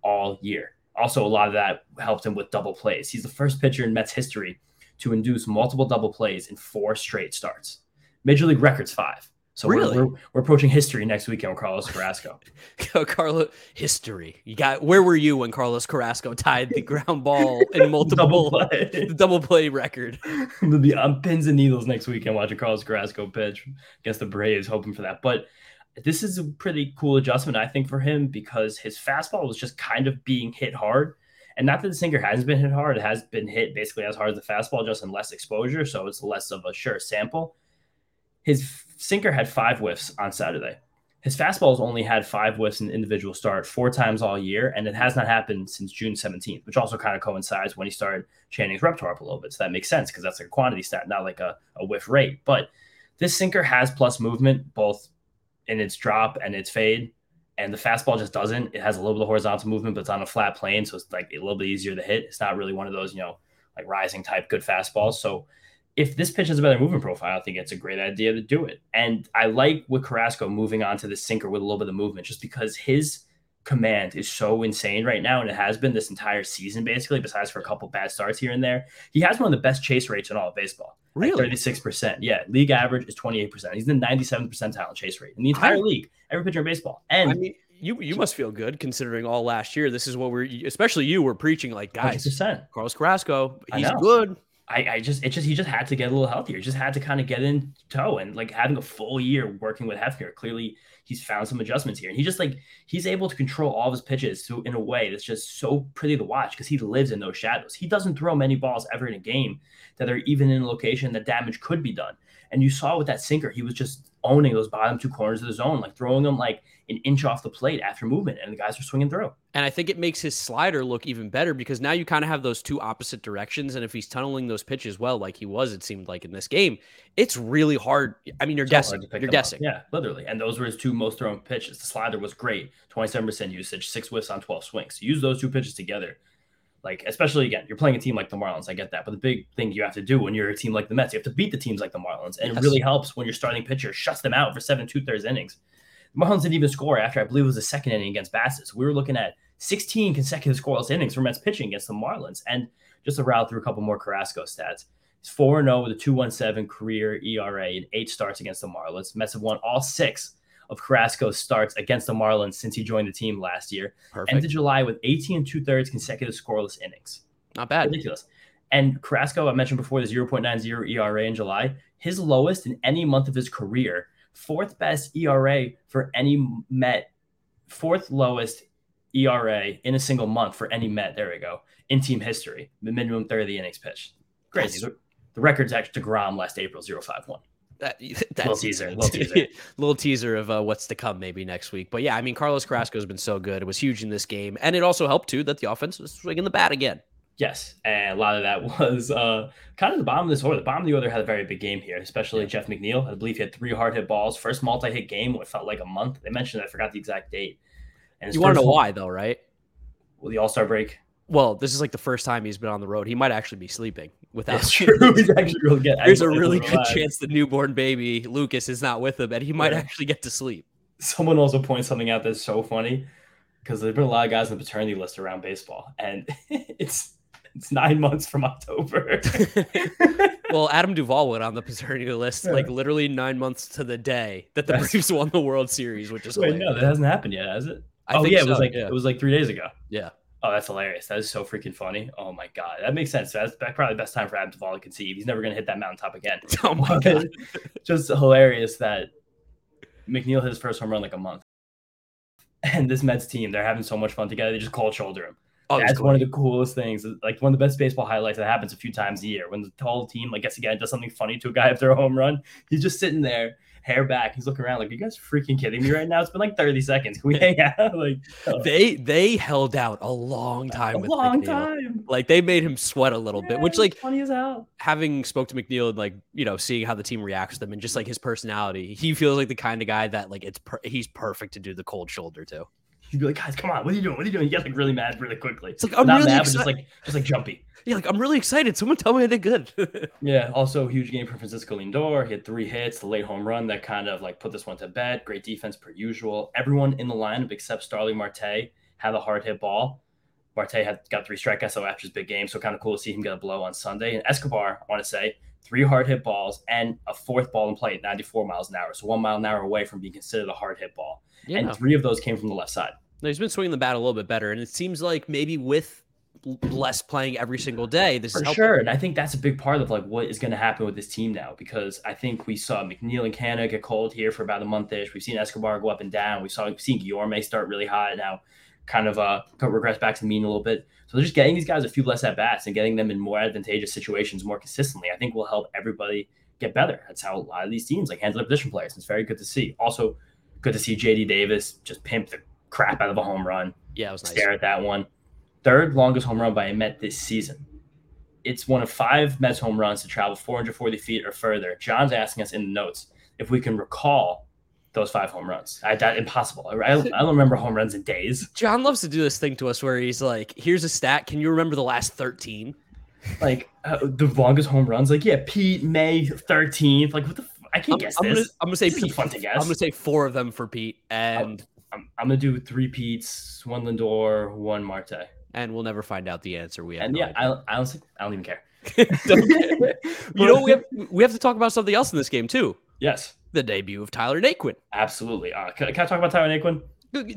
[SPEAKER 3] all year. Also, a lot of that helped him with double plays. He's the first pitcher in Mets history to induce multiple double plays in four straight starts. Major League records five. So we're- we're, we're, approaching history next weekend with Carlos Carrasco.
[SPEAKER 2] Carlos history. You got where were you when Carlos Carrasco tied the ground ball in multiple
[SPEAKER 3] double play.
[SPEAKER 2] the double play record?
[SPEAKER 3] We'll be on pins and needles next weekend watching Carlos Carrasco pitch against the Braves, hoping for that. But this is a pretty cool adjustment, I think, for him because his fastball was just kind of being hit hard. And not that the sinker hasn't been hit hard, it has been hit basically as hard as the fastball, just in less exposure. So it's less of a sure sample. His sinker had five whiffs on Saturday. His fastball's only had five whiffs in individual start four times all year, and it has not happened since June 17th, which also kind of coincides when he started Channing's repertoire up a little bit. So that makes sense because that's like a quantity stat, not like a, a whiff rate. But this sinker has plus movement both in its drop and its fade, and the fastball just doesn't. It has a little bit of horizontal movement, but it's on a flat plane, so it's like a little bit easier to hit. It's not really one of those, you know, like rising type good fastballs. So if this pitch has a better movement profile, I think it's a great idea to do it. And I like with Carrasco moving on to the sinker with a little bit of movement, just because his command is so insane right now, and it has been this entire season basically. Besides for a couple bad starts here and there, he has one of the best chase rates in all of baseball.
[SPEAKER 2] Really?
[SPEAKER 3] thirty-six percent. Yeah, league average is twenty-eight percent. He's in the ninety-seven percentile in chase rate in the entire
[SPEAKER 2] I-
[SPEAKER 3] league. Every pitcher in baseball, and
[SPEAKER 2] I mean, you you must feel good considering all last year. This is what we're especially you were preaching like guys.
[SPEAKER 3] percent.
[SPEAKER 2] Carlos Carrasco, he's good.
[SPEAKER 3] I, I just it just he just had to get a little healthier. He just had to kind of get in tow and like having a full year working with Hefner. Clearly, he's found some adjustments here, and he just like he's able to control all of his pitches to, in a way that's just so pretty to watch because he lives in those shadows. He doesn't throw many balls ever in a game that are even in a location that damage could be done. And you saw with that sinker, he was just owning those bottom two corners of the zone, like throwing them like an inch off the plate after movement, and the guys are swinging through.
[SPEAKER 2] And I think it makes his slider look even better because now you kind of have those two opposite directions. And if he's tunneling those pitches well, like he was, it seemed like in this game, it's really hard. I mean, you're guessing. You're guessing.
[SPEAKER 3] Up. Yeah, literally. And those were his two most thrown pitches. The slider was great, 27% usage, six whiffs on 12 swings. So use those two pitches together. Like, especially again, you're playing a team like the Marlins. I get that. But the big thing you have to do when you're a team like the Mets, you have to beat the teams like the Marlins. And yes. it really helps when your starting pitcher shuts them out for seven two thirds innings. The Marlins didn't even score after I believe it was the second inning against Bassitt. We were looking at 16 consecutive scoreless innings for Mets pitching against the Marlins. And just to rattle through a couple more Carrasco stats. He's 4 0 with a 217 career ERA and eight starts against the Marlins. Mets have won all six of Carrasco's starts against the Marlins since he joined the team last year. Perfect. Ended July with 18 and two thirds consecutive scoreless innings.
[SPEAKER 2] Not bad.
[SPEAKER 3] Ridiculous. And Carrasco, I mentioned before, the 0.90 ERA in July, his lowest in any month of his career, fourth best ERA for any Met, fourth lowest ERA in a single month for any Met. There we go. In team history, the minimum third of the innings pitched. Crazy. The, the record's actually deGrom last April, 051.
[SPEAKER 2] That, that's little teaser, little teaser, little teaser of uh, what's to come maybe next week. But yeah, I mean, Carlos Carrasco has been so good. It was huge in this game, and it also helped too that the offense was swinging the bat again.
[SPEAKER 3] Yes, and a lot of that was uh, kind of the bottom of this order. The bottom of the order had a very big game here, especially yeah. Jeff McNeil. I believe he had three hard hit balls. First multi hit game, what felt like a month. They mentioned I forgot the exact date.
[SPEAKER 2] And you want to know why though, right?
[SPEAKER 3] Well, the All Star break.
[SPEAKER 2] Well, this is like the first time he's been on the road. He might actually be sleeping without.
[SPEAKER 3] That's true. He's actually really good.
[SPEAKER 2] There's a really good chance the newborn baby Lucas is not with him, and he might yeah. actually get to sleep.
[SPEAKER 3] Someone also points something out that's so funny because there's been a lot of guys on the paternity list around baseball, and it's it's nine months from October.
[SPEAKER 2] well, Adam Duvall went on the paternity list yeah. like literally nine months to the day that the that's... Braves won the World Series, which is
[SPEAKER 3] wait, hilarious. no, that hasn't happened yet, has it? I oh yeah, so, it was like yeah. it was like three days ago.
[SPEAKER 2] Yeah.
[SPEAKER 3] Oh, that's hilarious. That is so freaking funny. Oh my god, that makes sense. That's probably the best time for Adam Duvall to conceive. He's never going to hit that mountaintop again.
[SPEAKER 2] Oh my god,
[SPEAKER 3] just hilarious that McNeil hit his first home run like a month, and this Mets team they're having so much fun together. They just cold shoulder him. Oh, that's one of the coolest things. Like one of the best baseball highlights that happens a few times a year when the whole team like gets again does something funny to a guy after a home run. He's just sitting there hair back. He's looking around like, you guys freaking kidding me right now? It's been like 30 seconds. Can we hang out? Like
[SPEAKER 2] uh, they they held out a long time.
[SPEAKER 3] A long McNeil. time.
[SPEAKER 2] Like they made him sweat a little yeah, bit, which like
[SPEAKER 3] funny as hell.
[SPEAKER 2] Having spoke to McNeil and like you know seeing how the team reacts to them and just like his personality, he feels like the kind of guy that like it's per- he's perfect to do the cold shoulder too.
[SPEAKER 3] He'd be like, guys, come on, what are you doing? What are you doing? You get like really mad really quickly.
[SPEAKER 2] It's like I'm Not really mad,
[SPEAKER 3] excited. just like just like jumpy.
[SPEAKER 2] Yeah, like I'm really excited. Someone tell me I did good.
[SPEAKER 3] yeah. Also, huge game for Francisco Lindor. He had three hits, the late home run that kind of like put this one to bed. Great defense per usual. Everyone in the lineup except Starling Marte had a hard hit ball. Marte had got three strikeouts so after his big game, so kind of cool to see him get a blow on Sunday. And Escobar, I want to say, three hard hit balls and a fourth ball in play at 94 miles an hour, so one mile an hour away from being considered a hard hit ball. Yeah. And three of those came from the left side.
[SPEAKER 2] No, he's been swinging the bat a little bit better, and it seems like maybe with less playing every single day. This
[SPEAKER 3] for
[SPEAKER 2] is
[SPEAKER 3] sure, and I think that's a big part of like what is going to happen with this team now because I think we saw McNeil and Canha get cold here for about a month ish. We've seen Escobar go up and down. We saw we've seen Guillorme start really hot now, kind of uh regress back to the mean a little bit. So just getting these guys a few less at bats and getting them in more advantageous situations more consistently, I think will help everybody get better. That's how a lot of these teams like handle their position players. It's very good to see. Also, good to see JD Davis just pimp the crap out of a home run.
[SPEAKER 2] Yeah, it was
[SPEAKER 3] nice.
[SPEAKER 2] Stare
[SPEAKER 3] at that one third longest home run by a Met this season. It's one of five Mets home runs to travel 440 feet or further. John's asking us in the notes if we can recall those five home runs. I that impossible. I, I, don't remember home runs in days.
[SPEAKER 2] John loves to do this thing to us where he's like, "Here's a stat. Can you remember the last 13?"
[SPEAKER 3] Like uh, the longest home runs. Like yeah, Pete May 13th. Like what the. F- I can't I'm, guess
[SPEAKER 2] I'm
[SPEAKER 3] this.
[SPEAKER 2] Gonna, I'm gonna say
[SPEAKER 3] this
[SPEAKER 2] Pete.
[SPEAKER 3] Fun to guess.
[SPEAKER 2] I'm gonna say four of them for Pete, and
[SPEAKER 3] I'm, I'm gonna do three Pete's, one Lindor, one Marte
[SPEAKER 2] and we'll never find out the answer. We have
[SPEAKER 3] and
[SPEAKER 2] no
[SPEAKER 3] yeah, I, I don't I don't even care.
[SPEAKER 2] you know, we have we have to talk about something else in this game too.
[SPEAKER 3] Yes,
[SPEAKER 2] the debut of Tyler Naquin.
[SPEAKER 3] Absolutely. Uh, can, can I talk about Tyler Naquin?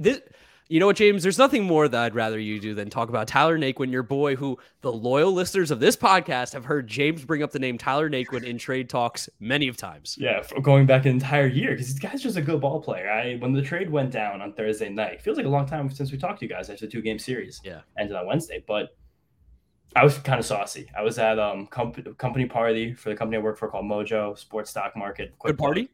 [SPEAKER 2] This, you know what, James? There's nothing more that I'd rather you do than talk about Tyler Naquin, your boy, who the loyal listeners of this podcast have heard James bring up the name Tyler Naquin in trade talks many of times.
[SPEAKER 3] Yeah, going back an entire year because this guy's just a good ball player. I when the trade went down on Thursday night, feels like a long time since we talked to you guys after the two game series.
[SPEAKER 2] Yeah,
[SPEAKER 3] ended on Wednesday, but I was kind of saucy. I was at um comp- company party for the company I work for called Mojo Sports Stock Market.
[SPEAKER 2] Quick good party.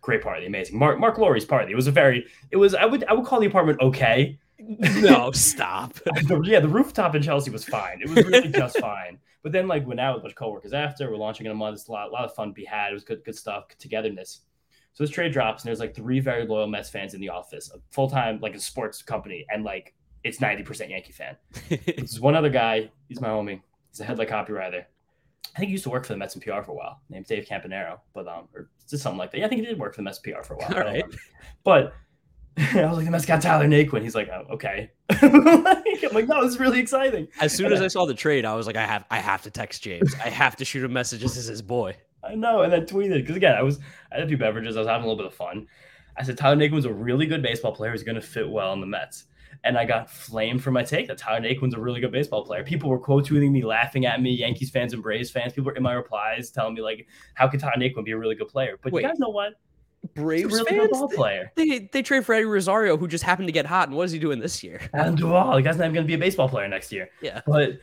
[SPEAKER 3] Great party, amazing. Mark Mark Lowry's party. It was a very it was I would I would call the apartment okay.
[SPEAKER 2] No, stop.
[SPEAKER 3] the, yeah, the rooftop in Chelsea was fine. It was really just fine. But then like went out with a bunch of coworkers after. We're launching in a month. It's a lot, a lot of fun to be had. It was good, good stuff, togetherness. So this trade drops, and there's like three very loyal Mets fans in the office, a full time like a sports company, and like it's 90% Yankee fan. There's one other guy. He's my homie. He's a headlight copywriter. I think he used to work for the Mets and PR for a while, named Dave Campanero, but um, or just something like that. Yeah, I think he did work for the Mets PR for a while.
[SPEAKER 2] All right.
[SPEAKER 3] But I was like, the Mets got Tyler Naquin. He's like, oh, okay. I'm like, no, this is really exciting.
[SPEAKER 2] As soon as I saw the trade, I was like, I have, I have to text James. I have to shoot a message. This is his boy.
[SPEAKER 3] I know, and then tweeted because again, I was I had a few beverages. I was having a little bit of fun. I said Tyler Naquin's a really good baseball player. He's going to fit well in the Mets. And I got flamed for my take that Tyler Naquin's a really good baseball player. People were quote tweeting me, laughing at me. Yankees fans and Braves fans. People were in my replies telling me like, "How could Tyler Naquin be a really good player?" But
[SPEAKER 2] Wait.
[SPEAKER 3] you guys know what?
[SPEAKER 2] Braves
[SPEAKER 3] He's a really
[SPEAKER 2] fans,
[SPEAKER 3] good ball player.
[SPEAKER 2] they they trade for Eddie Rosario, who just happened to get hot. And what is he doing this year?
[SPEAKER 3] Adam Duvall. The guy's not even going to be a baseball player next year.
[SPEAKER 2] Yeah,
[SPEAKER 3] But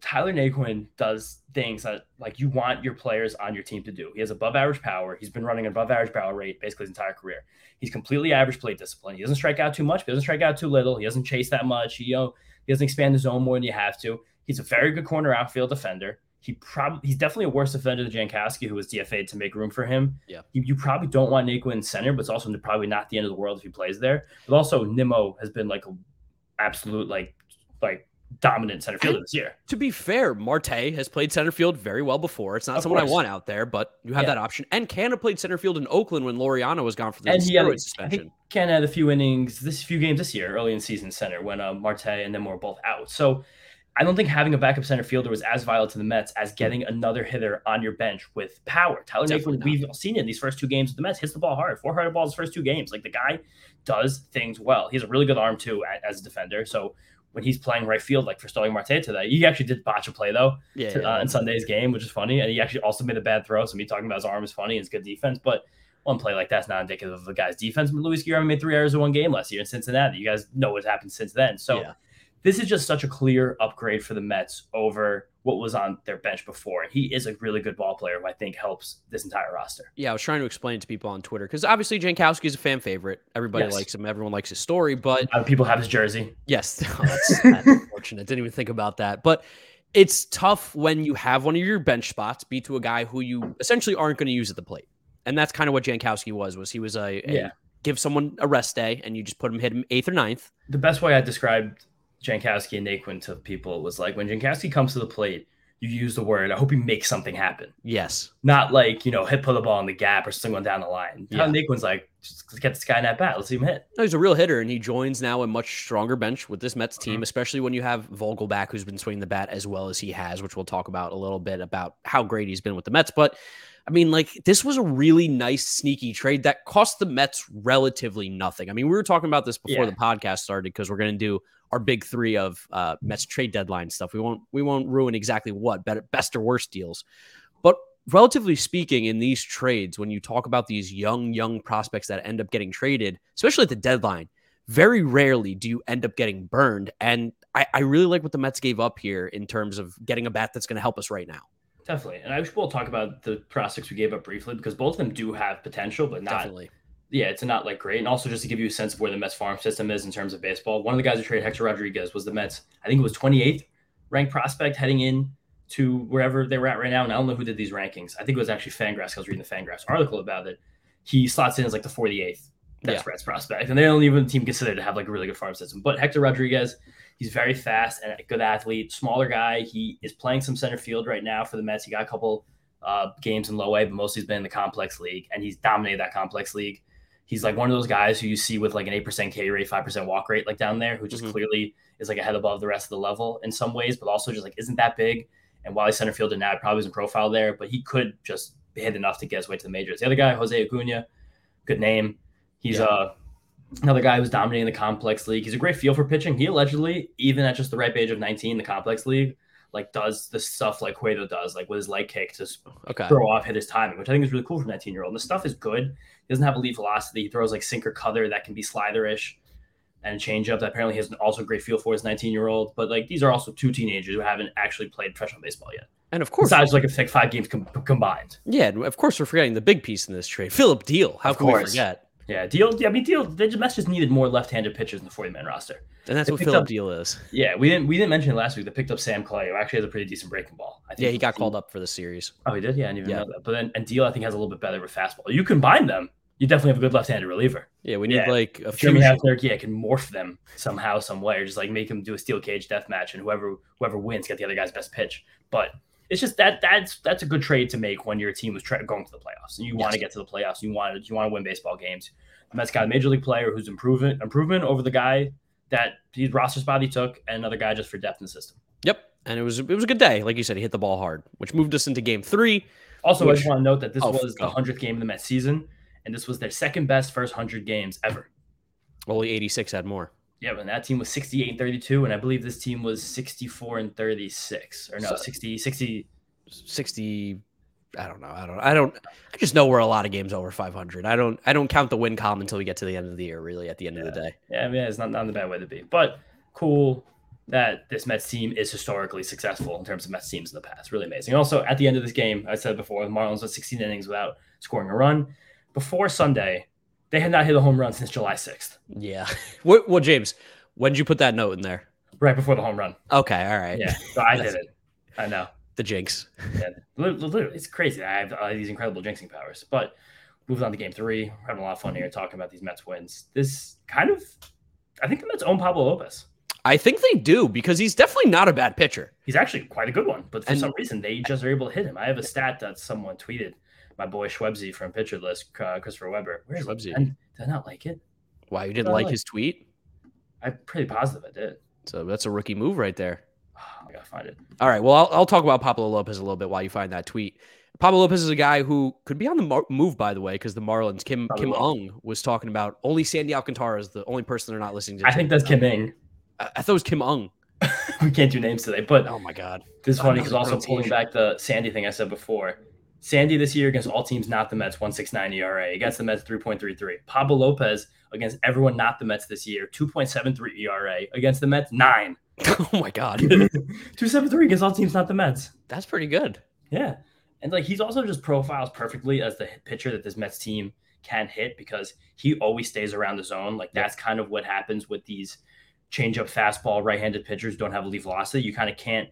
[SPEAKER 3] Tyler Naquin does things that like you want your players on your team to do. He has above average power. He's been running an above average barrel rate basically his entire career. He's completely average plate discipline. He doesn't strike out too much. He doesn't strike out too little. He doesn't chase that much. He, you know, he doesn't expand the zone more than you have to. He's a very good corner outfield defender. He probably he's definitely a worse defender than Jankowski, who was DFA'd to make room for him.
[SPEAKER 2] Yeah.
[SPEAKER 3] You, you probably don't want Naquin in center, but it's also probably not the end of the world if he plays there. But also Nimmo has been like a absolute like like dominant center fielder this year.
[SPEAKER 2] to be fair, Marte has played center field very well before. It's not
[SPEAKER 3] Of
[SPEAKER 2] someone I want out there, but you have
[SPEAKER 3] Yeah.
[SPEAKER 2] that option. And Canha played center field in Oakland when Laureano was gone for the
[SPEAKER 3] And
[SPEAKER 2] steroid suspension.
[SPEAKER 3] Ken had a few innings, this few games this year, early in season center when uh, Marte and them were both out. So I don't think having a backup center fielder was as vital to the Mets as getting another hitter on your bench with power. Tyler Naquin, we've seen it in these first two games with the Mets, hits the ball hard, 400 balls first two games. Like the guy does things well. He has a really good arm too as a defender. So when he's playing right field, like for Starling Marte today, he actually did botch a play though
[SPEAKER 2] yeah,
[SPEAKER 3] to-
[SPEAKER 2] yeah.
[SPEAKER 3] uh, in Sunday's game, which is funny. And he actually also made a bad throw. So me talking about his arm is funny and his good defense, but one play like that's not indicative of a guy's defense. But Luis Guillorme made three errors in one game last year in Cincinnati. You guys know what's happened since then. So
[SPEAKER 2] Yeah.
[SPEAKER 3] This is just such a clear upgrade for the Mets over what was on their bench before. He is a really good ball player who I think helps this entire roster.
[SPEAKER 2] Yeah, I was trying to explain it to people on Twitter because obviously Jankowski is a fan favorite. Everybody
[SPEAKER 3] Yes.
[SPEAKER 2] likes him. Everyone likes his story. But
[SPEAKER 3] people have his jersey.
[SPEAKER 2] yes, oh, that's, that's unfortunate. Didn't even think about that. But it's tough when you have one of your bench spots be to a guy who you essentially aren't going to use at the plate, and that's kind of what Jankowski was. Was he was a, a
[SPEAKER 3] Yeah.
[SPEAKER 2] give someone a rest day and you just put him hit him eighth or ninth.
[SPEAKER 3] The best way I described Jankowski and Naquin to people was like when Jankowski comes to the plate, you use the word, I hope he makes something happen.
[SPEAKER 2] Yes,
[SPEAKER 3] not like you know hit put the ball in the gap or one down the line.
[SPEAKER 2] Yeah.
[SPEAKER 3] Naquin's like just get this guy in that bat. Let's see him hit.
[SPEAKER 2] No, he's a real hitter, and he joins now a much stronger bench with this Mets team,
[SPEAKER 3] Mhm.
[SPEAKER 2] especially when you have Vogelbach, who's been swinging the bat as well as he has, which we'll talk about a little bit about how great he's been with the Mets. But I mean, like, this was a really nice, sneaky trade that cost the Mets relatively nothing. I mean, we were talking about this before
[SPEAKER 3] Yeah.
[SPEAKER 2] the podcast started because we're going to do our big three of uh, Mets trade deadline stuff. We won't we won't ruin exactly what better, best or worst deals, but relatively speaking, in these trades, when you talk about these young young prospects that end up getting traded, especially at the deadline, very rarely do you end up getting burned. And I, I really like what the Mets gave up here in terms of getting a bat that's going to help us right now.
[SPEAKER 3] Definitely, and I wish we'll talk about the prospects we gave up briefly because both of them do have potential, but not.
[SPEAKER 2] Definitely.
[SPEAKER 3] Yeah, it's not like great. And also just to give you a sense of where the Mets farm system is in terms of baseball, one of the guys who traded Hector Rodriguez was the Mets. I think it was 28th ranked prospect heading in to wherever they were at right now. And I don't know who did these rankings. I think it was actually Fangraphs. I was reading the Fangraphs article about it. He slots in as like the 48th best Reds prospect, and they don't even team consider to have like a really good farm system. But Hector Rodriguez, he's very fast and a good athlete, smaller guy. He is playing some center field right now for the Mets. He got a couple uh, games in low A, but mostly he's been in the complex league, and he's dominated that complex league. He's like one of those guys who you see with like an eight percent K rate, five percent walk rate, like down there, who just
[SPEAKER 2] Mhm.
[SPEAKER 3] clearly is like a head above the rest of the level in some ways, but also just like isn't that big. And while he's center fielder now, probably isn't profile there, but he could just hit enough to get his way to the majors. The other guy, Jose Acuna, good name. He's
[SPEAKER 2] Yeah.
[SPEAKER 3] uh another guy who's dominating the complex league. He's a great feel for pitching. He allegedly, even at just the ripe age of 19, the complex league, like does the stuff like Cueto does, like with his leg kick to
[SPEAKER 2] Okay.
[SPEAKER 3] throw off, hit his timing, which I think is really cool for a 19 year old. And the stuff is good. He doesn't have elite velocity. He throws like sinker cutter that can be sliderish. and changeup that apparently he has also great feel for his 19 year old. But like these are also two teenagers who haven't actually played professional baseball yet.
[SPEAKER 2] And of course,
[SPEAKER 3] besides like it's like five games com- combined.
[SPEAKER 2] Yeah, of course we're forgetting the big piece in this trade, Phillip Diehl. How
[SPEAKER 3] Of
[SPEAKER 2] can we forget?
[SPEAKER 3] Yeah, deal. I mean, deal. The Mets just needed more left-handed pitchers in the 40-man roster.
[SPEAKER 2] And that's
[SPEAKER 3] They
[SPEAKER 2] what Phillip
[SPEAKER 3] up-
[SPEAKER 2] Diehl is.
[SPEAKER 3] Yeah, we didn't we didn't mention it last week. They picked up Sam Clay, who actually has a pretty decent breaking ball. I
[SPEAKER 2] Yeah, he got called up for the series.
[SPEAKER 3] Oh, he did. Yeah, I didn't even
[SPEAKER 2] Yeah.
[SPEAKER 3] know that. But then and Diehl, I think has a little bit better with fastball. You combine them, you definitely have a good left-handed reliever.
[SPEAKER 2] Yeah, we need
[SPEAKER 3] Yeah.
[SPEAKER 2] like a fusion.
[SPEAKER 3] Hefner, yeah, can morph them somehow, some way, or just like make them do a steel cage death match, and whoever whoever wins get the other guy's best pitch. But it's just that that's that's a good trade to make when your team was try- going to the playoffs and you want to get to the playoffs. You want to you want to win baseball games. The Mets got a major league player who's improvement improvement over the guy that his roster spot he took, and another guy just for depth in the system.
[SPEAKER 2] Yep, and it was it was a good day, like you said. He hit the ball hard, which moved us into Game Three.
[SPEAKER 3] Also, I just want to note that this
[SPEAKER 2] Oh,
[SPEAKER 3] was the hundredth game of the Mets season, and this was their second best first hundred games ever.
[SPEAKER 2] Only 86 had more.
[SPEAKER 3] Yeah, and that team was 68 and 32, and I believe this team was 64 and 36. Or no,
[SPEAKER 2] So-
[SPEAKER 3] 60, 60.
[SPEAKER 2] 60 I don't know. I don't I don't I just know we're a lot of games over 500. I don't I don't count the win column until we get to the end of the year really at the end of the day.
[SPEAKER 3] Yeah, I mean, it's not, not the bad way to be. But cool that this Mets team is historically successful in terms of Mets teams in the past. Really amazing. Also, at the end of this game, I said before, the Marlins went 16 innings without scoring a run. Before Sunday, they had not hit a home run since July 6th,
[SPEAKER 2] Yeah. What well James, when did you put that note in there?
[SPEAKER 3] right before the home run.
[SPEAKER 2] Okay, all right.
[SPEAKER 3] Yeah, so I did it. I know.
[SPEAKER 2] The jinx.
[SPEAKER 3] Yeah, li- li- literally, it's crazy. I have uh, these incredible jinxing powers. But moving on to game three, we're having a lot of fun here talking about these Mets wins. This kind of, I think the Mets own Pablo Lopez.
[SPEAKER 2] I think they do because he's definitely not a bad pitcher.
[SPEAKER 3] He's actually quite a good one, but for
[SPEAKER 2] And-
[SPEAKER 3] some reason they just are able to hit him. I have a stat that someone tweeted. My boy Schwebzy from Pitcher List, uh, Christopher Weber. Where is
[SPEAKER 2] Schwebzy.
[SPEAKER 3] Did I not like it?
[SPEAKER 2] Wow, you didn't
[SPEAKER 3] I
[SPEAKER 2] like
[SPEAKER 3] like-
[SPEAKER 2] his tweet?
[SPEAKER 3] I'm pretty positive I did.
[SPEAKER 2] So that's a rookie move right there.
[SPEAKER 3] Oh, I gotta find it.
[SPEAKER 2] All right. Well, I'll, I'll talk about Pablo Lopez a little bit while you find that tweet. Pablo Lopez is a guy who could be on the mar- move, by the way, because the Marlins, Kim
[SPEAKER 3] Probably
[SPEAKER 2] Kim
[SPEAKER 3] will.
[SPEAKER 2] Ung was talking about only Sandy Alcantara is the only person they're not listening to.
[SPEAKER 3] I think that's Kim Ing.
[SPEAKER 2] I, I thought it was Kim Ung.
[SPEAKER 3] we can't do names today, but
[SPEAKER 2] Oh my god.
[SPEAKER 3] This is funny because also pulling back the Sandy thing I said before. Sandy this year against all teams not the Mets, 169 ERA. Against the Mets, 3.33. Pablo Lopez against everyone not the Mets this year, 2.73 ERA. Against the Mets, 9.
[SPEAKER 2] oh my god.
[SPEAKER 3] 273 against all teams not the Mets.
[SPEAKER 2] That's pretty good.
[SPEAKER 3] Yeah. And like he's also just profiles perfectly as the pitcher that this Mets team can hit because he always stays around the zone. Like that's kind of what happens with these changeup fastball right-handed pitchers don't have a elite velocity. You kind of can't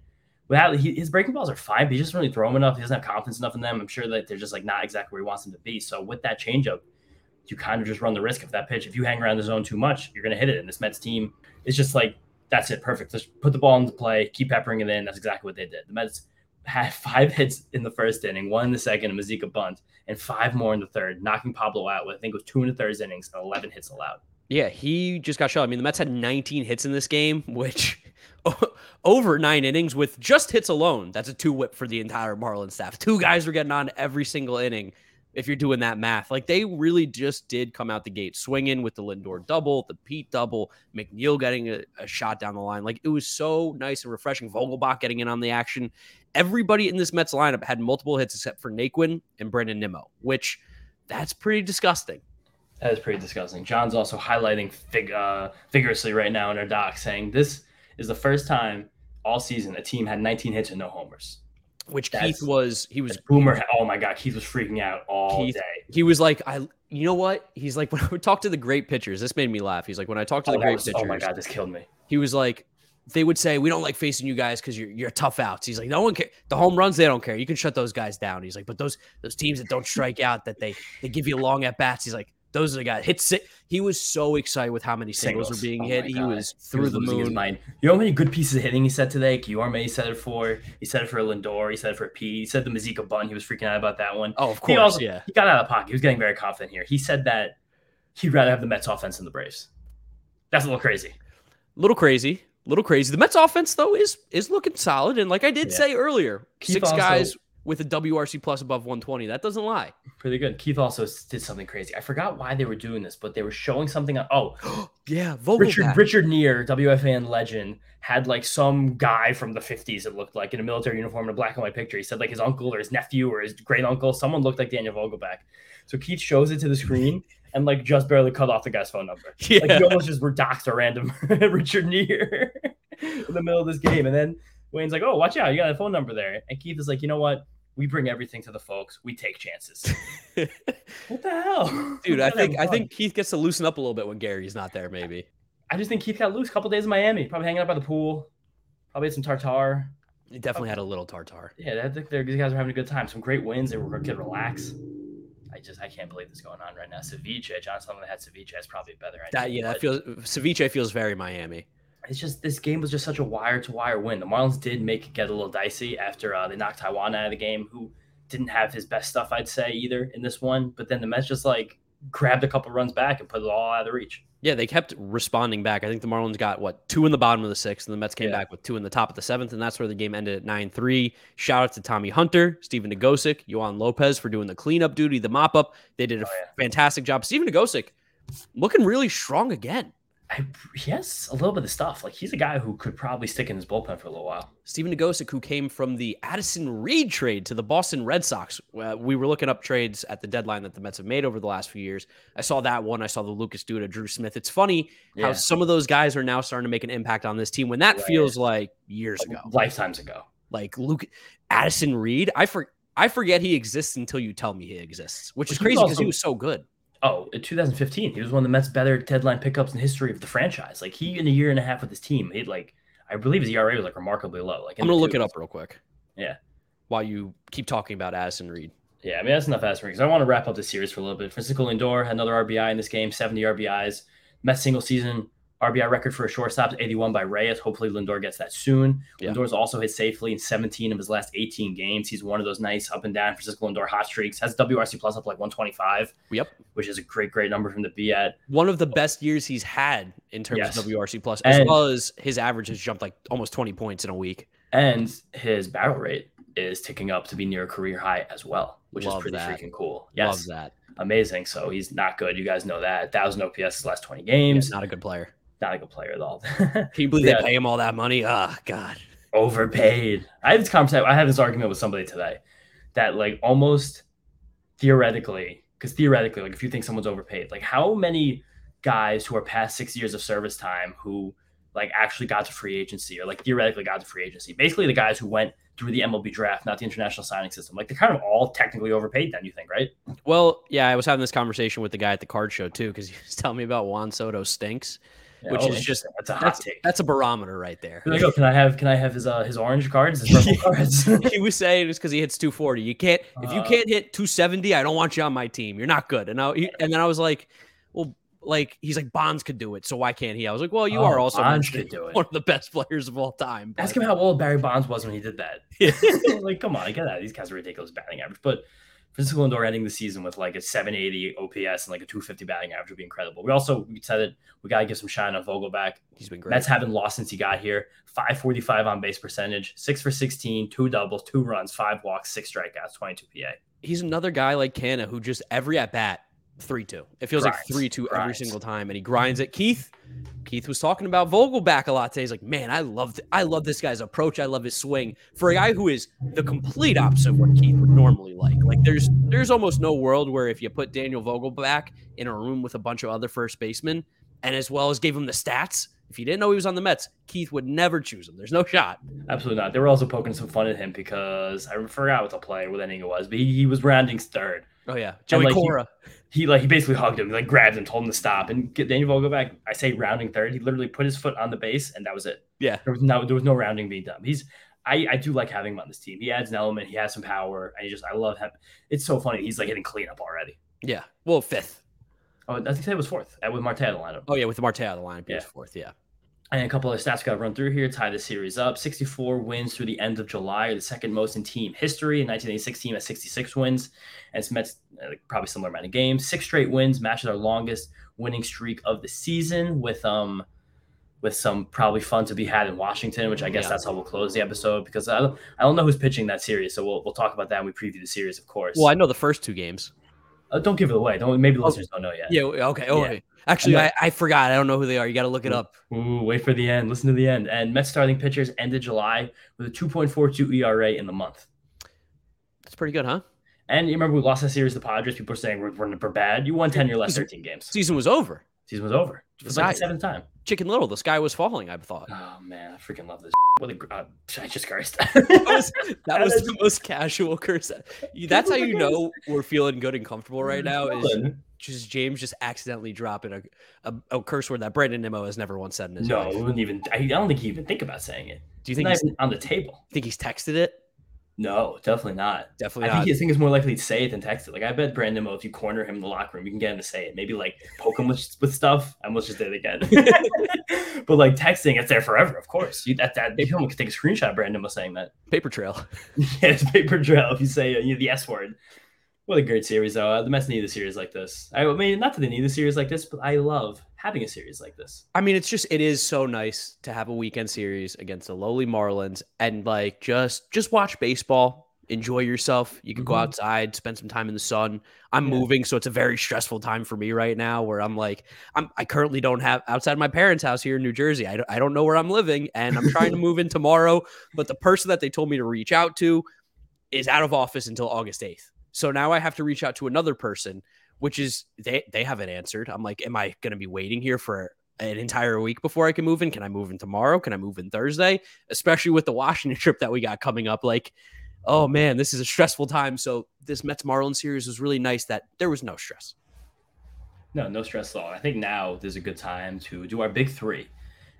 [SPEAKER 3] without he, his breaking balls are fine, but he just really throw them enough. He doesn't have confidence enough in them. I'm sure that they're just like not exactly where he wants them to be. So with that changeup, you kind of just run the risk of that pitch. If you hang around the zone too much, you're gonna hit it. And this Mets team is just like that's it, perfect. Just put the ball into play, keep peppering it in. That's exactly what they did. The Mets had five hits in the first inning, one in the second, a Mazeika bunt, and five more in the third, knocking Pablo out with I think it was two in the third innings and 11 hits allowed.
[SPEAKER 2] Yeah, he just got shot. I mean, the Mets had 19 hits in this game, which over nine innings with just hits alone, that's a two whip for the entire Marlins staff. Two guys were getting on every single inning. If you're doing that math, like they really just did come out the gate swinging with the Lindor double, the Pete double, McNeil getting a, a shot down the line. Like it was so nice and refreshing. Vogelbach getting in on the action. Everybody in this Mets lineup had multiple hits except for Naquin and Brandon Nimmo, which that's pretty disgusting.
[SPEAKER 3] That is pretty disgusting. John's also highlighting fig- uh, vigorously right now in our doc, saying this is the first time all season a team had 19 hits and no homers.
[SPEAKER 2] Which
[SPEAKER 3] That's-
[SPEAKER 2] Keith was, he was
[SPEAKER 3] Boomer, oh my God, Keith was freaking out all
[SPEAKER 2] Keith-
[SPEAKER 3] day.
[SPEAKER 2] he was like, I, you know what? He's like, when I would talk to the great pitchers, this made me laugh. He's like, when I talk to
[SPEAKER 3] Oh,
[SPEAKER 2] the great
[SPEAKER 3] was-
[SPEAKER 2] pitchers,
[SPEAKER 3] oh my God, this killed me.
[SPEAKER 2] he was like, they would say, we don't like facing you guys because you're you're tough outs. He's like, no one care. The home runs, they don't care. You can shut those guys down. He's like, but those those teams that don't strike out, that they they give you long at bats. He's like, those are the guys. Hit si He was so excited with how many singles,
[SPEAKER 3] Singles.
[SPEAKER 2] were being
[SPEAKER 3] Oh
[SPEAKER 2] hit. He was
[SPEAKER 3] He
[SPEAKER 2] through
[SPEAKER 3] was
[SPEAKER 2] the moon.
[SPEAKER 3] mind. You know how many good pieces of hitting he said today? Guillorme he said it for. He said it for Lindor. He said it for P. He said the Mazeika bun. He was freaking out about that one.
[SPEAKER 2] Oh, of
[SPEAKER 3] He
[SPEAKER 2] course,
[SPEAKER 3] also-
[SPEAKER 2] yeah.
[SPEAKER 3] He got out of pocket. He was getting very confident here. He said that he'd rather have the Mets offense than the Braves. That's a little crazy.
[SPEAKER 2] little crazy, little crazy. The Mets offense though is is looking solid, and like I did
[SPEAKER 3] Yeah.
[SPEAKER 2] say earlier,
[SPEAKER 3] Keith
[SPEAKER 2] six
[SPEAKER 3] also-
[SPEAKER 2] guys with a WRC plus above 120. That doesn't lie.
[SPEAKER 3] Pretty good. Keith also did something crazy. I forgot why they were doing this, but they were showing something. On, oh,
[SPEAKER 2] Yeah, Vogelbach.
[SPEAKER 3] Richard Richard Neer, WFAN legend, had like some guy from the 50s, it looked like, in a military uniform in a black and white picture. He said like his uncle or his nephew or his great uncle, someone looked like Daniel Vogelbach. So Keith shows it to the screen, and like just barely cut off the guy's phone number.
[SPEAKER 2] Yeah.
[SPEAKER 3] Like he almost just were doxed a random Richard Neer in the middle of this game. And then Wayne's like, oh, watch out, you got a phone number there. And Keith is like, you know what? We bring everything to the folks. We take chances. what the hell?
[SPEAKER 2] Dude, I think I think Keith gets to loosen up a little bit when Gary's not there, maybe.
[SPEAKER 3] I just think Keith got loose a couple days in Miami, probably hanging out by the pool, probably had some tartar.
[SPEAKER 2] He definitely had a little tartar.
[SPEAKER 3] Yeah, I think they're, these guys are having a good time. Some great wins. They were could relax. I just I can't believe this is going on right now. Ceviche, John Sullivan had ceviche. That's probably better.
[SPEAKER 2] That yeah, that feels ceviche feels very Miami.
[SPEAKER 3] It's just this game was just such a wire to wire win. The Marlins did make it get a little dicey after uh, they knocked Taijuan out of the game, who didn't have his best stuff, I'd say, either in this one. But then the Mets just like grabbed a couple runs back and put it all out of reach.
[SPEAKER 2] Yeah, they kept responding back. I think the Marlins got what two in the bottom of the sixth, and the Mets came
[SPEAKER 3] Yeah.
[SPEAKER 2] back with two in the top of the seventh, and that's where the game ended at nine three. Shout out to Tommy Hunter, Stephen Nogosek, Yohan Lopez for doing the cleanup duty, the mop up. They did a
[SPEAKER 3] Oh, yeah.
[SPEAKER 2] fantastic job. Stephen Nogosek looking really strong again.
[SPEAKER 3] I, yes, a little bit of stuff. Like he's a guy who could probably stick in his bullpen for a little while.
[SPEAKER 2] Stephen Nogosek, who came from the Addison Reed trade to the Boston Red Sox. Uh, we were looking up trades at the deadline that the Mets have made over the last few years. I saw that one. I saw the Lucas Duda, Drew Smith. It's funny how some of those guys are now starting to make an impact on this team when that
[SPEAKER 3] Right.
[SPEAKER 2] feels like years ago.
[SPEAKER 3] lifetimes ago.
[SPEAKER 2] Like Luke Addison Reed, I for, I forget he exists until you tell me he exists, which is crazy because he was so good.
[SPEAKER 3] Oh, in 2015, he was one of the Mets' better deadline pickups in history of the franchise. Like he, in a year and a half with his team, he like I believe his ERA was like remarkably low. Like
[SPEAKER 2] I'm gonna look it up real quick.
[SPEAKER 3] Yeah.
[SPEAKER 2] While you keep talking about Addison Reed.
[SPEAKER 3] Yeah, I mean that's enough as for because I want to wrap up the series for a little bit. Francisco Lindor had another RBI in this game, 70 RBIs. Mets single season RBI record for a shortstop, 81 by Reyes. Hopefully Lindor gets that soon.
[SPEAKER 2] Yeah.
[SPEAKER 3] Lindor's also hit safely in 17 of his last 18 games. He's one of those nice up and down Francisco Lindor hot streaks. Has WRC plus up like 125,
[SPEAKER 2] Yep.
[SPEAKER 3] which is a great, great number for him to be at.
[SPEAKER 2] One of the best years he's had in terms
[SPEAKER 3] Yes.
[SPEAKER 2] of WRC plus, as
[SPEAKER 3] And-
[SPEAKER 2] well as his average has jumped like almost 20 points in a week.
[SPEAKER 3] And his barrel rate is ticking up to be near a career high as well, which
[SPEAKER 2] Love
[SPEAKER 3] is pretty
[SPEAKER 2] that.
[SPEAKER 3] freaking cool.
[SPEAKER 2] Love
[SPEAKER 3] Yes,
[SPEAKER 2] that.
[SPEAKER 3] amazing. So he's not good. You guys know that. 1,000 OPS his last 20
[SPEAKER 2] Yeah,
[SPEAKER 3] games.
[SPEAKER 2] not a good player.
[SPEAKER 3] Not a good player at all.
[SPEAKER 2] Can you believe
[SPEAKER 3] Yeah.
[SPEAKER 2] they pay him all that money? Oh God.
[SPEAKER 3] Overpaid. I had this conversation. I had this argument with somebody today that like almost theoretically, because theoretically, like if you think someone's overpaid, like how many guys who are past six years of service time who like actually got to free agency or like theoretically got to free agency, basically the guys who went through the MLB draft, not the international signing system, like they're kind of all technically overpaid. Then you think, right?
[SPEAKER 2] Well, yeah, I was having this conversation with the guy at the card show too, because he was telling me about Juan Soto stinks.
[SPEAKER 3] Yeah,
[SPEAKER 2] Which
[SPEAKER 3] oh,
[SPEAKER 2] is just-
[SPEAKER 3] that's a hot
[SPEAKER 2] That's
[SPEAKER 3] take.
[SPEAKER 2] that's a barometer right there.
[SPEAKER 3] There you go. Can I have can I have his uh his orange cards, his purple cards?
[SPEAKER 2] he was saying it's because he hits 240. You can't if you
[SPEAKER 3] Uh.
[SPEAKER 2] can't hit 270, I don't want you on my team. You're not good. And I, he, and then I was like, well, like he's like Bonds could do it, so why can't he? I was like, well, you
[SPEAKER 3] Oh,
[SPEAKER 2] are also
[SPEAKER 3] Bonds could do it.
[SPEAKER 2] one of the best players of all time.
[SPEAKER 3] Ask him how old Barry Bonds was when he did that. like, come on, I get that. These guys are ridiculous batting average. But Francisco Lindor ending the season with like a 780 OPS and like a 250 batting average would be incredible. We also we said it. We gotta give some shine on Vogelbach.
[SPEAKER 2] He's been great.
[SPEAKER 3] Mets haven't lost since he got here. 545 on base percentage, six for 16, two doubles, two runs, five walks, six strikeouts, 22 PA.
[SPEAKER 2] he's another guy like Canha who just every at bat three two. It feels like three two every single time, and he grinds it. Keith, Keith was talking about Vogelbach a lot today. He's like, man, I love th- I love this guy's approach. I love his swing. For a guy who is the complete opposite of what Keith would normally like. Like there's there's almost no world where if you put Daniel Vogelbach in a room with a bunch of other first basemen, and as well as gave him the stats. If you didn't know he was on the Mets, Keith would never choose him. There's no shot.
[SPEAKER 3] Absolutely not. They were also poking some fun at him because I forgot what the play, what inning it was, but he, he was rounding third.
[SPEAKER 2] Oh yeah, Joey
[SPEAKER 3] like,
[SPEAKER 2] Cora.
[SPEAKER 3] he like he basically hugged him, like grabbed him, told him to stop, and get Daniel Vogelbach. I say rounding third. He literally put his foot on the base, and that was it.
[SPEAKER 2] Yeah.
[SPEAKER 3] There was no there was no rounding being done. He's I I do like having him on this team. He adds an element. He has some power, and he just I love him. It's so funny. He's like hitting cleanup already.
[SPEAKER 2] Yeah. Well, fifth.
[SPEAKER 3] Oh, I think that was fourth with Marte on the lineup.
[SPEAKER 2] Oh yeah, with Marte out of the lineup, he was
[SPEAKER 3] Yeah.
[SPEAKER 2] fourth. Yeah.
[SPEAKER 3] And a couple of stats got to run through here. Tie the series up. 64 wins through the end of July, the second most in team history. In 1986, team has 66 wins, and it's Mets uh, probably similar amount of games. Six straight wins matches our longest winning streak of the season. With um, with some probably fun to be had in Washington, which I guess
[SPEAKER 2] Yeah.
[SPEAKER 3] that's how we'll close the episode because I don't I don't know who's pitching that series, so we'll we'll talk about that when we preview the series, of course.
[SPEAKER 2] Well, I know the first two games.
[SPEAKER 3] Uh, don't give it away. Don't maybe the
[SPEAKER 2] Oh,
[SPEAKER 3] listeners don't know yet.
[SPEAKER 2] Yeah. Okay. Oh,
[SPEAKER 3] Yeah.
[SPEAKER 2] actually, I, I forgot. I don't know who they are. You got to look it up.
[SPEAKER 3] Ooh, wait for the end. Listen to the end. And Mets starting pitchers ended July with a 2.42 ERA in the month.
[SPEAKER 2] It's pretty good, huh?
[SPEAKER 3] And you remember we lost that series to the Padres. People were saying we're, we're, bad. You won 10 your last 13 games.
[SPEAKER 2] Season was over.
[SPEAKER 3] Season was over. Was like the seventh time.
[SPEAKER 2] Chicken Little, the sky was falling, I thought.
[SPEAKER 3] Oh, man. I freaking love this. What a, uh, I just cursed.
[SPEAKER 2] that was, that was the most casual curse. That's how you know we're feeling good and comfortable right now. Is just James just accidentally dropping a, a, a, curse word that Brandon Nimmo has never once said in his
[SPEAKER 3] no,
[SPEAKER 2] life.
[SPEAKER 3] No, wouldn't even. I don't think he even think about saying it.
[SPEAKER 2] Do you think
[SPEAKER 3] he's on the table?
[SPEAKER 2] Think he's texted it?
[SPEAKER 3] No, definitely not.
[SPEAKER 2] Definitely
[SPEAKER 3] I
[SPEAKER 2] not.
[SPEAKER 3] think, I think it's more likely to say it than text it. Like I bet Brandon Nimmo, if you corner him in the locker room, you can get him to say it. Maybe like poke him with, with stuff. I almost just did it again. but like texting, it's there forever. Of course, you that that you could take a screenshot. Brandon was saying that
[SPEAKER 2] paper trail.
[SPEAKER 3] yeah, it's paper trail. If you say uh, you know, the S word. What a great series, though. Uh, the Mets need a series like this. I mean, not that they need a series like this, but I love having a series like this.
[SPEAKER 2] I mean, it's just it is so nice to have a weekend series against the lowly Marlins and like just just watch baseball, enjoy yourself. You can mm-hmm. go outside, spend some time in the sun. I'm yeah. moving, so it's a very stressful time for me right now. Where I'm like, I'm I currently don't have outside my parents' house here in New Jersey. I don't, I don't know where I'm living, and I'm trying to move in tomorrow. But the person that they told me to reach out to is out of office until August 8th. So now I have to reach out to another person, which is they they haven't answered. I'm like, am I going to be waiting here for an entire week before I can move in? Can I move in tomorrow? Can I move in Thursday? Especially with the Washington trip that we got coming up. Like, oh man, this is a stressful time. So this Mets Marlins series was really nice that there was no stress.
[SPEAKER 3] No, no stress at all. I think now is a good time to do our big three.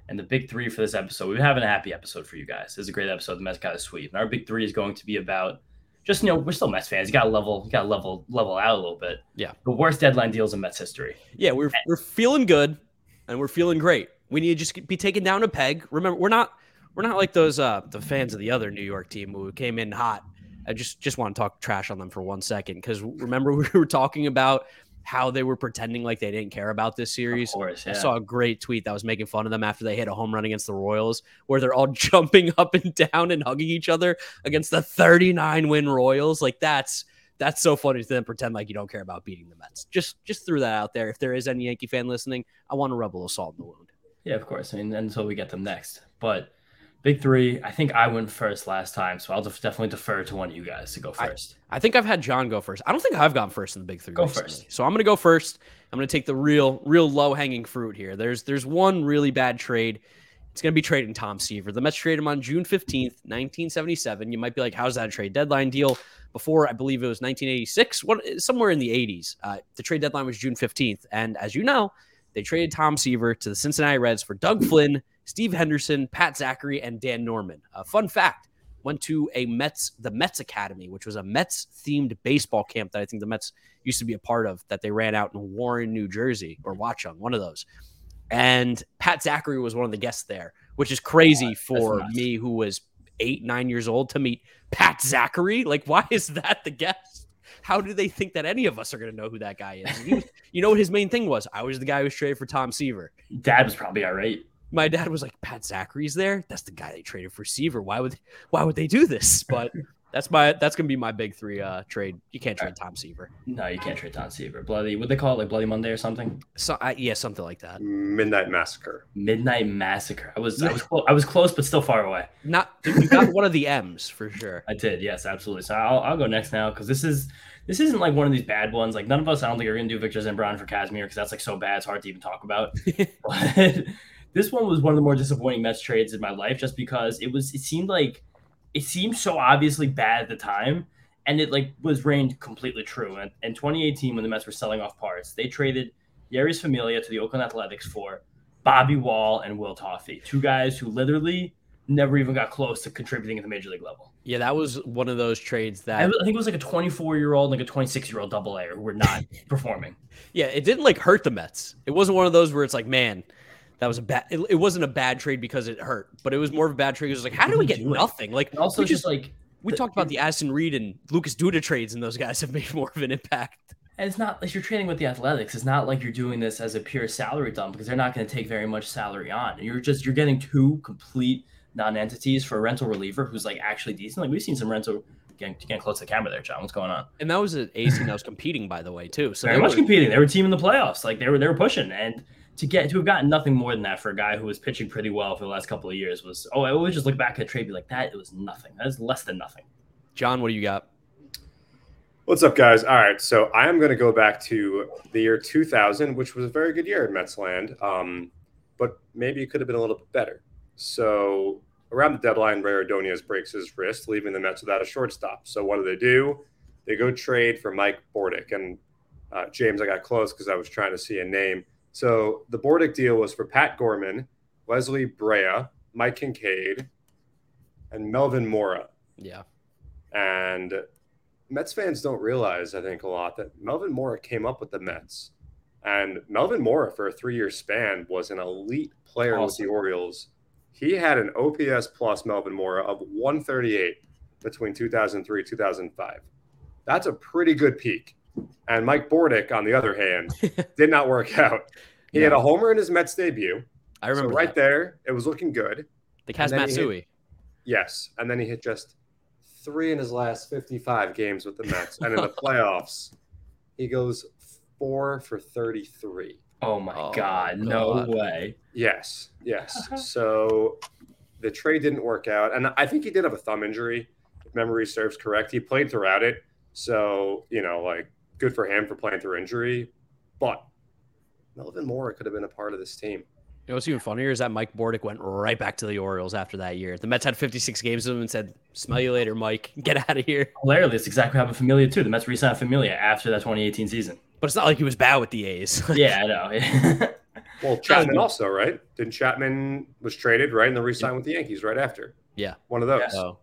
[SPEAKER 3] And the big three for this episode, we're having a happy episode for you guys. This is a great episode. The Mets got a sweep. And our big three is going to be about just you know, we're still Mets fans. You got to level, you got to level, level out a little bit.
[SPEAKER 2] Yeah.
[SPEAKER 3] The worst deadline deals in Mets history.
[SPEAKER 2] Yeah, we're we're feeling good, and we're feeling great. We need to just be taken down a peg. Remember, we're not we're not like those uh the fans of the other New York team who came in hot. I just just want to talk trash on them for one second because remember we were talking about how they were pretending like they didn't care about this series.
[SPEAKER 3] Course, yeah. I
[SPEAKER 2] saw a great tweet that was making fun of them after they hit a home run against the Royals, where they're all jumping up and down and hugging each other against the 39 win Royals. Like that's that's so funny to then pretend like you don't care about beating the Mets. Just just threw that out there. If there is any Yankee fan listening, I want to rub a little salt in the wound.
[SPEAKER 3] Yeah, of course. I mean, until we get them next, but Big three. I think I went first last time, so I'll def- definitely defer to one of you guys to go first.
[SPEAKER 2] I, I, think I've had John go first. I don't think I've gone first in the big three.
[SPEAKER 3] Go recently. first.
[SPEAKER 2] So I'm gonna go first. I'm gonna take the real, real low hanging fruit here. There's there's one really bad trade. It's gonna be trading Tom Seaver. The Mets traded him on June 15th, 1977. You might be like, how's that a trade deadline deal? Before I believe it was 1986, what somewhere in the 80s. Uh, the trade deadline was June 15th, and as you know, they traded Tom Seaver to the Cincinnati Reds for Doug Flynn Steve Henderson, Pat Zachry, and Dan Norman. A fun fact went to a Mets, the Mets Academy, which was a Mets themed baseball camp that I think the Mets used to be a part of that they ran out in Warren, New Jersey, or Watchung, one of those. And Pat Zachry was one of the guests there, which is crazy for me who was eight, nine years old to meet Pat Zachry. Like, why is that the guest? How do they think that any of us are going to know who that guy is? Was, you know what his main thing was? I was the guy who was traded for Tom Seaver.
[SPEAKER 3] Dad was probably all right
[SPEAKER 2] my dad was like, Pat Zachry's there. That's the guy they traded for Seaver. Why would why would they do this? But that's my that's gonna be my big three uh trade. You can't trade Tom Seaver.
[SPEAKER 3] No, you can't trade Tom Seaver. Bloody what they call it, like Bloody Monday or something.
[SPEAKER 2] So uh, yeah, something like that.
[SPEAKER 4] Midnight Massacre.
[SPEAKER 3] Midnight Massacre. I was I was close, I was close, but still far away.
[SPEAKER 2] Not you got one of the M's for sure.
[SPEAKER 3] I did. Yes, absolutely. So I'll I'll go next now because this is this isn't like one of these bad ones. Like none of us, I don't think are gonna do Victor Zambrano for Kazmir because that's like so bad it's hard to even talk about. but this one was one of the more disappointing Mets trades in my life, just because it was. It seemed like it seemed so obviously bad at the time, and it like was reigned completely true. And in 2018, when the Mets were selling off parts, they traded Jeurys Familia to the Oakland Athletics for Bobby Wahl and Will Toffey, two guys who literally never even got close to contributing at the major league level.
[SPEAKER 2] Yeah, that was one of those trades that I
[SPEAKER 3] think it was like a 24 year old, like a 26 year old double A who were not performing.
[SPEAKER 2] Yeah, it didn't like hurt the Mets. It wasn't one of those where it's like, man, that was a bad. It, it, wasn't a bad trade because it hurt, but it was more of a bad trade. It was like, how do we get nothing? Like,
[SPEAKER 3] also just like
[SPEAKER 2] we the, talked about the Addison Reed and Lucas Duda trades, and those guys have made more of an impact.
[SPEAKER 3] And it's not like you're trading with the Athletics. It's not like you're doing this as a pure salary dump because they're not going to take very much salary on. You're just you're getting two complete non-entities for a rental reliever who's like actually decent. Like we've seen some rental getting, getting close to the camera there, John. What's going on?
[SPEAKER 2] And that was an AC that was competing, by the way, too.
[SPEAKER 3] So very much were... competing. They were team in the playoffs. Like they were they were pushing and to get to have gotten nothing more than that for a guy who was pitching pretty well for the last couple of years was oh I always just look back at trade be like that it was nothing that is less than nothing.
[SPEAKER 2] John, what do you got?
[SPEAKER 4] What's up, guys? All right, so I am going to go back to the year 2000, which was a very good year in Mets land, um, but maybe it could have been a little bit better. So around the deadline, Rey Ordonez breaks his wrist, leaving the Mets without a shortstop. So what do they do? They go trade for Mike Bordick. And uh, James, I got close because I was trying to see a name. So the Bordick deal was for Pat Gorman, Wesley Brea, Mike Kinkade, and Melvin Mora.
[SPEAKER 2] Yeah.
[SPEAKER 4] And Mets fans don't realize, I think, a lot that Melvin Mora came up with the Mets. And Melvin Mora, for a three year span, was an elite player awesome. with the Orioles. He had an OPS plus Melvin Mora of 138 between 2003 2005. That's a pretty good peak. And Mike Bordick, on the other hand, did not work out. He yeah. had a homer in his Mets debut.
[SPEAKER 2] I remember
[SPEAKER 4] so right that. there. It was looking good.
[SPEAKER 2] The Kaz Matsui.
[SPEAKER 4] Yes, and then he hit just three in his last 55 games with the Mets. And in the playoffs, he goes four for 33.
[SPEAKER 3] Oh my oh God. No God. way.
[SPEAKER 4] Yes. Yes. so the trade didn't work out. And I think he did have a thumb injury, if memory serves correct. He played throughout it. So, you know, like good for him for playing through injury. But Melvin Moore could have been a part of this team.
[SPEAKER 2] You know what's even funnier is that Mike Bordick went right back to the Orioles after that year. The Mets had 56 games of him and said, "Smell you later, Mike. Get out of here."
[SPEAKER 3] Hilarious. That's exactly what happened Familia too. The Mets re-signed Familia after that 2018 season.
[SPEAKER 2] But it's not like he was bad with the A's.
[SPEAKER 3] yeah, I know.
[SPEAKER 4] well, Chapman also, right? Didn't Chapman was traded right and then re-signed with the Yankees right after?
[SPEAKER 2] Yeah,
[SPEAKER 4] one of those.
[SPEAKER 2] Yeah. Oh.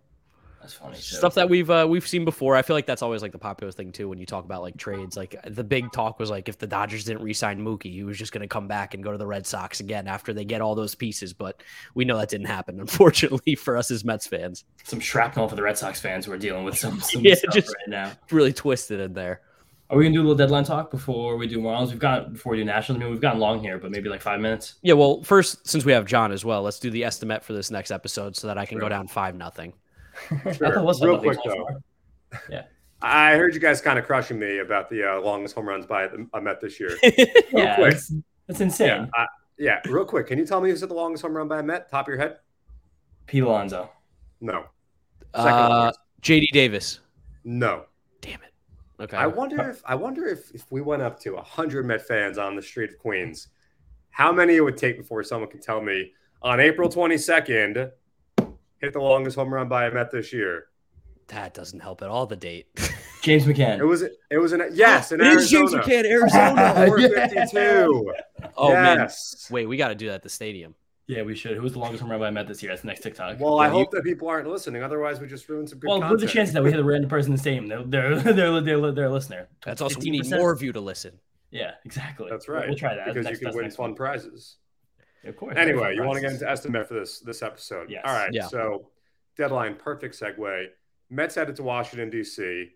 [SPEAKER 2] That's funny. Too. Stuff that we've uh, we've seen before. I feel like that's always like the popular thing too when you talk about like trades. Like the big talk was like if the Dodgers didn't re-sign Mookie, he was just going to come back and go to the Red Sox again after they get all those pieces. But we know that didn't happen, unfortunately, for us as Mets fans.
[SPEAKER 3] Some shrapnel for the Red Sox fans who are dealing with some, some yeah, just right now.
[SPEAKER 2] Really twisted in there.
[SPEAKER 3] Are we gonna do a little deadline talk before we do Marlins? We've got before we do nationals. I mean, we've gotten long here, but maybe like five minutes.
[SPEAKER 2] Yeah. Well, first, since we have John as well, let's do the estimate for this next episode so that I can sure. go down five nothing.
[SPEAKER 4] Sure. Real quick though. Yeah. I heard you guys kind of crushing me about the uh, longest home runs by I met this year.
[SPEAKER 3] yeah, quick. That's, that's insane.
[SPEAKER 4] Yeah, uh, yeah, real quick. Can you tell me who's at the longest home run by I met? Top of your head?
[SPEAKER 3] Pete Alonso.
[SPEAKER 4] No.
[SPEAKER 2] Uh, JD Davis.
[SPEAKER 4] No.
[SPEAKER 2] Damn it. Okay.
[SPEAKER 4] I wonder if I wonder if if we went up to hundred Met fans on the street of Queens, how many it would take before someone could tell me on April twenty second, hit the longest home run by a Met this year.
[SPEAKER 2] That doesn't help at all. The date.
[SPEAKER 3] James McCann.
[SPEAKER 4] It was. It was an yes. In oh, Arizona.
[SPEAKER 2] James McCann, Arizona.
[SPEAKER 4] Four fifty two.
[SPEAKER 2] Oh yes. man. Wait, we got to do that at the stadium.
[SPEAKER 3] Yeah, we should. Who's the longest home run by I Met this year? That's the next TikTok.
[SPEAKER 4] Well, I hope that people aren't listening. Otherwise, we just ruined some good. Well,
[SPEAKER 3] content. what's the chances that we hit a random person in the stadium? They're they're they're, they're, they're a listener.
[SPEAKER 2] That's also we need more of you to listen.
[SPEAKER 3] Yeah, exactly.
[SPEAKER 4] That's right.
[SPEAKER 3] We'll, we'll try that
[SPEAKER 4] because you can win fun one. prizes.
[SPEAKER 3] Of course.
[SPEAKER 4] Anyway, you want to get into estimate for this this episode?
[SPEAKER 3] Yes.
[SPEAKER 4] All right.
[SPEAKER 2] Yeah.
[SPEAKER 4] So deadline, perfect segue. Mets headed to Washington, D.C.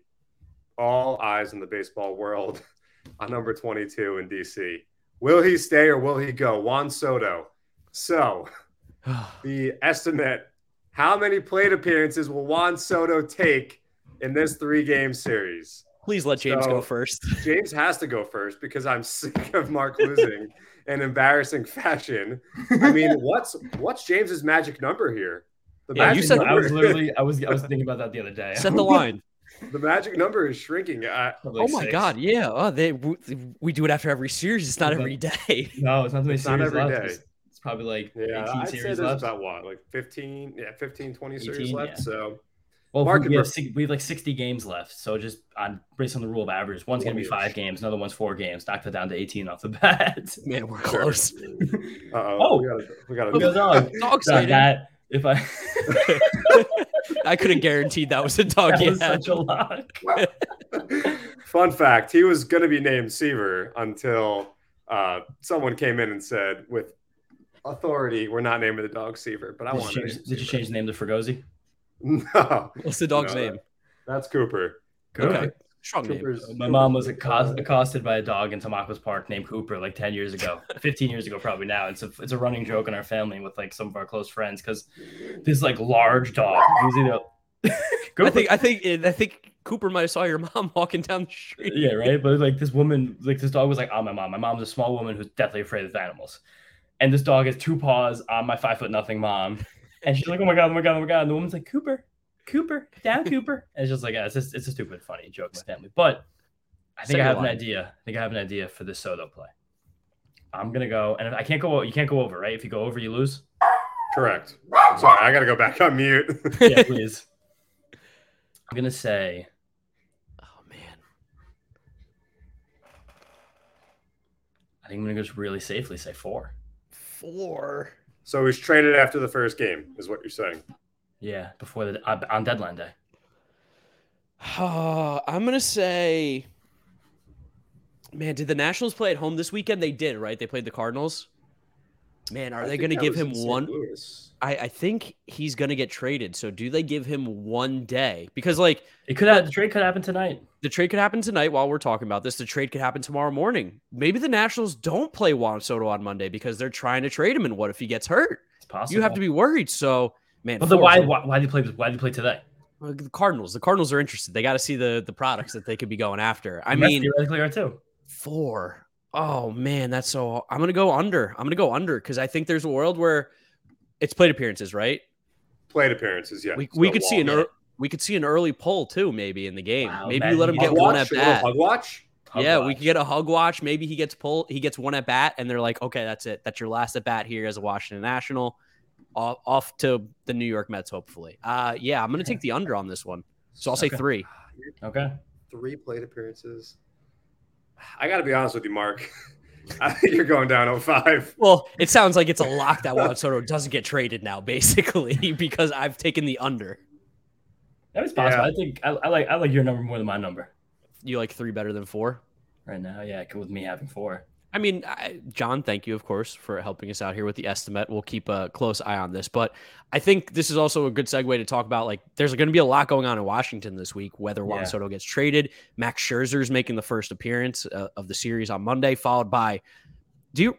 [SPEAKER 4] All eyes in the baseball world on number 22 in D.C. Will he stay or will he go? Juan Soto. So, the estimate how many plate appearances will Juan Soto take in this three game series?
[SPEAKER 2] Please let James so, go first.
[SPEAKER 4] James has to go first because I'm sick of Mark losing in embarrassing fashion. I mean, what's what's James's magic number here?
[SPEAKER 3] The yeah, you said number, I was literally I was I was thinking about that the other day.
[SPEAKER 2] Set the line.
[SPEAKER 4] the magic number is shrinking.
[SPEAKER 2] Uh, oh my six. god, yeah. Oh, they we do it after every series. It's not every day.
[SPEAKER 3] No, it's not, it's
[SPEAKER 4] not every
[SPEAKER 3] left. day. It's, probably like
[SPEAKER 4] yeah, I'd say there's left. about what like 15, yeah, 15, 20 18, series left. Yeah. So
[SPEAKER 3] well, Market we, have, we have like 60 games left. So just on based on the rule of averages, one's going to be five games, another one's four games. Knock that down to 18 off the bat.
[SPEAKER 2] Man, we're close.
[SPEAKER 4] Uh-oh. Oh, we got a, we got a
[SPEAKER 3] dog. dog that, if I
[SPEAKER 2] I could have guaranteed that was a dog.
[SPEAKER 3] That was such a lock.
[SPEAKER 4] Fun fact: He was going to be named Seaver until uh, someone came in and said, with authority, "We're not naming the dog Seaver." But I want.
[SPEAKER 3] Did you change the name to Fregosi?
[SPEAKER 4] No.
[SPEAKER 2] What's the dog's no, name?
[SPEAKER 4] That's Cooper.
[SPEAKER 2] Cooper. Okay. Strong name.
[SPEAKER 3] My mom was accost- accosted by a dog in Tamacos Park named Cooper like 10 years ago, 15 years ago, probably now. It's a, it's a running joke in our family with like some of our close friends because this like large dog.
[SPEAKER 2] I think, I think, I think Cooper might have saw your mom walking down the street.
[SPEAKER 3] Yeah, right. But like this woman, like this dog was like on my mom. My mom's a small woman who's deathly afraid of animals. And this dog has two paws on my five foot nothing mom. And she's like, oh my God, oh my God, oh my God. And the woman's like, Cooper, Cooper, down Cooper. And it's just like, yeah, it's just, it's a stupid, funny joke with family. But I think I have an idea. I think I have an idea for this Soto play. I'm gonna go, and I can't go. You can't go over, right? If you go over, you lose.
[SPEAKER 4] Correct. Sorry, I gotta go back on mute.
[SPEAKER 3] yeah, please. I'm gonna say.
[SPEAKER 2] Oh man.
[SPEAKER 3] I think I'm gonna just really safely say four.
[SPEAKER 2] Four.
[SPEAKER 4] So he's traded after the first game, is what you're saying?
[SPEAKER 3] Yeah, before the uh, on deadline day.
[SPEAKER 2] Uh, I'm gonna say. Man, did the Nationals play at home this weekend? They did, right? They played the Cardinals. Man, are
[SPEAKER 4] I
[SPEAKER 2] they going to give him one? I, I think he's going to get traded. So do they give him one day? Because like
[SPEAKER 3] It could have the trade could happen tonight.
[SPEAKER 2] The trade could happen tonight while we're talking about this. The trade could happen tomorrow morning. Maybe the Nationals don't play Juan Soto on Monday because they're trying to trade him. And what if he gets hurt?
[SPEAKER 3] It's possible.
[SPEAKER 2] You have to be worried. So man,
[SPEAKER 3] But the why why why do you play why do you play today?
[SPEAKER 2] Uh, the Cardinals. The Cardinals are interested. They got to see the the products that they could be going after. I mean,
[SPEAKER 3] theoretically are too.
[SPEAKER 2] four. Oh man, that's so. I'm gonna go under. I'm gonna go under because I think there's a world where it's plate appearances, right?
[SPEAKER 4] Plate appearances, yeah.
[SPEAKER 2] we we could see an
[SPEAKER 4] long.
[SPEAKER 2] ear we could see an early pull too, maybe in the game.
[SPEAKER 3] Wow,
[SPEAKER 2] maybe you let him
[SPEAKER 3] he
[SPEAKER 2] get
[SPEAKER 4] Hug
[SPEAKER 2] one at bat.
[SPEAKER 4] Hug watch.
[SPEAKER 2] Yeah, we could get a hug watch. Maybe he gets pulled. He gets one at bat, and they're like, okay, that's it. That's your last at bat here as a Washington National. Off, off to the New York Mets, hopefully. Uh, yeah, I'm gonna take the under on this one. So I'll say
[SPEAKER 3] Okay.
[SPEAKER 2] three.
[SPEAKER 3] Okay.
[SPEAKER 4] Three plate appearances. I got to be honest with you, Mark. I think you're going down 05.
[SPEAKER 2] Well, it sounds like it's a lock that Juan Soto doesn't get traded now, basically, because I've taken the under.
[SPEAKER 3] That was possible.
[SPEAKER 4] Yeah.
[SPEAKER 3] I think I, I like I like your number more than my number
[SPEAKER 2] You like three better than four?
[SPEAKER 3] right now. Yeah, with me having four.
[SPEAKER 2] I mean, I, John, thank you, of course, for helping us out here with the estimate. We'll keep a close eye on this, but I think this is also a good segue to talk about like there's going to be a lot going on in Washington this week. Whether Juan
[SPEAKER 3] Yeah.
[SPEAKER 2] Soto gets traded, Max Scherzer's making the first appearance uh, of the series on Monday, followed by. Do you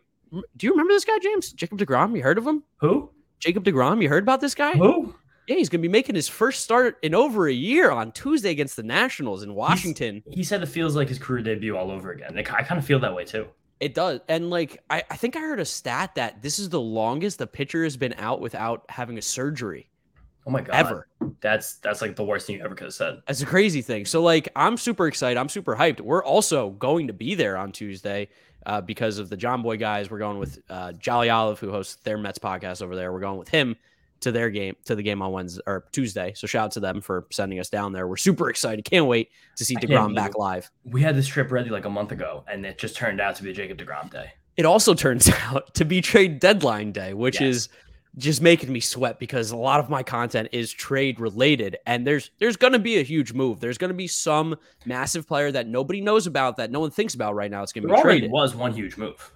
[SPEAKER 2] do you remember this guy, James Jacob deGrom? You heard of him?
[SPEAKER 3] Who?
[SPEAKER 2] Jacob deGrom. You heard about this guy?
[SPEAKER 3] Who?
[SPEAKER 2] Yeah, he's going to be making his first start in over a year on Tuesday against the Nationals in Washington.
[SPEAKER 3] He said it feels like his career debut all over again. Like, I kind of feel that way too.
[SPEAKER 2] It does. And like I, I think I heard a stat that this is the longest the pitcher has been out without having a surgery
[SPEAKER 3] Oh my god.
[SPEAKER 2] ever.
[SPEAKER 3] That's that's like the worst thing you ever could have said.
[SPEAKER 2] That's a crazy thing. So like I'm super excited. I'm super hyped. We're also going to be there on Tuesday uh, because of the Jomboy guys. We're going with uh, Jolly Olive, who hosts their Mets podcast over there. We're going with him to their game to the game on Wednesday or Tuesday. So shout out to them for sending us down there. We're super excited. Can't wait to see deGrom back live.
[SPEAKER 3] We had this trip ready like a month ago, and it just turned out to be a Jacob deGrom day.
[SPEAKER 2] It also turns out to be trade deadline day, which
[SPEAKER 3] Yes.
[SPEAKER 2] is just making me sweat because a lot of my content is trade related and there's there's going to be a huge move. There's going to be some massive player that nobody knows about that no one thinks about right now. It's going to be traded.
[SPEAKER 3] was one huge move.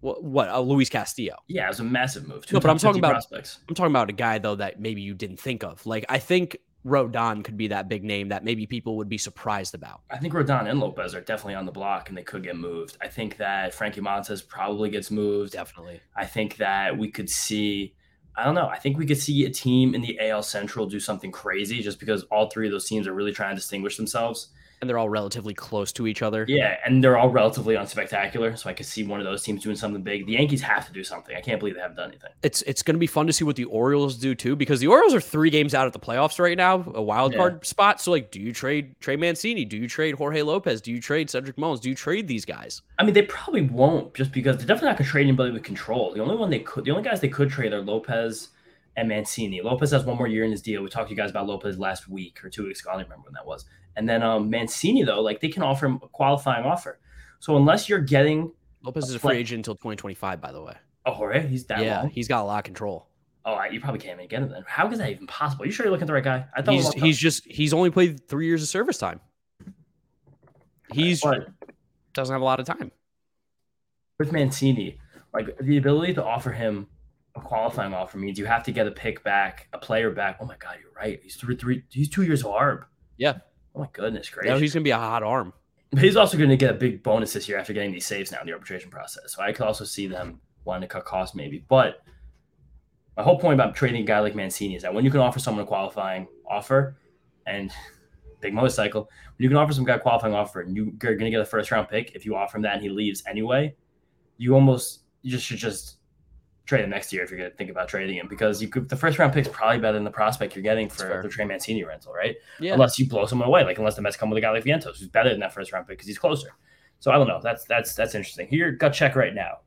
[SPEAKER 2] What, what uh, Luis Castillo.
[SPEAKER 3] Yeah, it was a massive move. Two
[SPEAKER 2] No, but I'm talking about-
[SPEAKER 3] prospects.
[SPEAKER 2] I'm talking about a guy though that maybe you didn't think of. Like I think Rodon could be that big name that maybe people would be surprised about.
[SPEAKER 3] I think Rodon and Lopez are definitely on the block, and they could get moved. I think that Frankie Montas probably gets moved.
[SPEAKER 2] Definitely.
[SPEAKER 3] I think that we could see, I don't know, I think we could see a team in the AL Central do something crazy just because all three of those teams are really trying to distinguish themselves.
[SPEAKER 2] And they're all relatively close to each other.
[SPEAKER 3] Yeah, and they're all relatively unspectacular. So I could see one of those teams doing something big. The Yankees have to do something. I can't believe they haven't done anything.
[SPEAKER 2] it's it's going to be fun to see what the Orioles do too, because the Orioles are three games out of the playoffs right now, a wild
[SPEAKER 3] Yeah.
[SPEAKER 2] card spot. So like, do you trade Trey Mancini? Do you trade Jorge Lopez? Do you trade Cedric Mullins? Do you trade these guys?
[SPEAKER 3] I mean, they probably won't just because they're definitely not going to trade anybody with control. The only one they could, the only guys they could trade are Lopez and Mancini. Lopez has one more year in his deal. We talked to you guys about Lopez last week or two weeks ago. I don't remember when that was. And then um, Mancini, though, like they can offer him a qualifying offer. So unless you're getting,
[SPEAKER 2] Lopez is a free agent until 2025, by the way.
[SPEAKER 3] oh, Jorge, he's that
[SPEAKER 2] yeah,
[SPEAKER 3] long.
[SPEAKER 2] he's got a lot of control.
[SPEAKER 3] Oh, you probably can't even get him then. How is that even possible? you sure you're looking at the right guy? I thought
[SPEAKER 2] He's he's just he's only played three years of service time. He's
[SPEAKER 3] But
[SPEAKER 2] doesn't have a lot of time.
[SPEAKER 3] with Mancini, like the ability to offer him a qualifying offer means you have to get a pick back, a player back. Oh my God, you're right. He's three, three, he's two years of ARB.
[SPEAKER 2] Yeah.
[SPEAKER 3] Oh my goodness
[SPEAKER 2] Now
[SPEAKER 3] gracious.
[SPEAKER 2] he's gonna be a hot arm.
[SPEAKER 3] But he's also going to get a big bonus this year after getting these saves now in the arbitration process. So I could also see them wanting to cut costs maybe. But my whole point about trading a guy like Mancini is that when you can offer someone a qualifying offer and big motorcycle, when you can offer some guy a qualifying offer and you, you're going to get a first round pick, if you offer him that and he leaves anyway, you almost you just should just trade him next year if you're going to think about trading him because you could the first round pick's probably better than the prospect you're getting for the Trey Mancini rental, right?
[SPEAKER 2] Yeah.
[SPEAKER 3] Unless you blow someone away, like unless the Mets come with a guy like Vientos, who's better than that first round pick because he's closer. So I don't know. That's that's that's interesting. Here, gut check right now.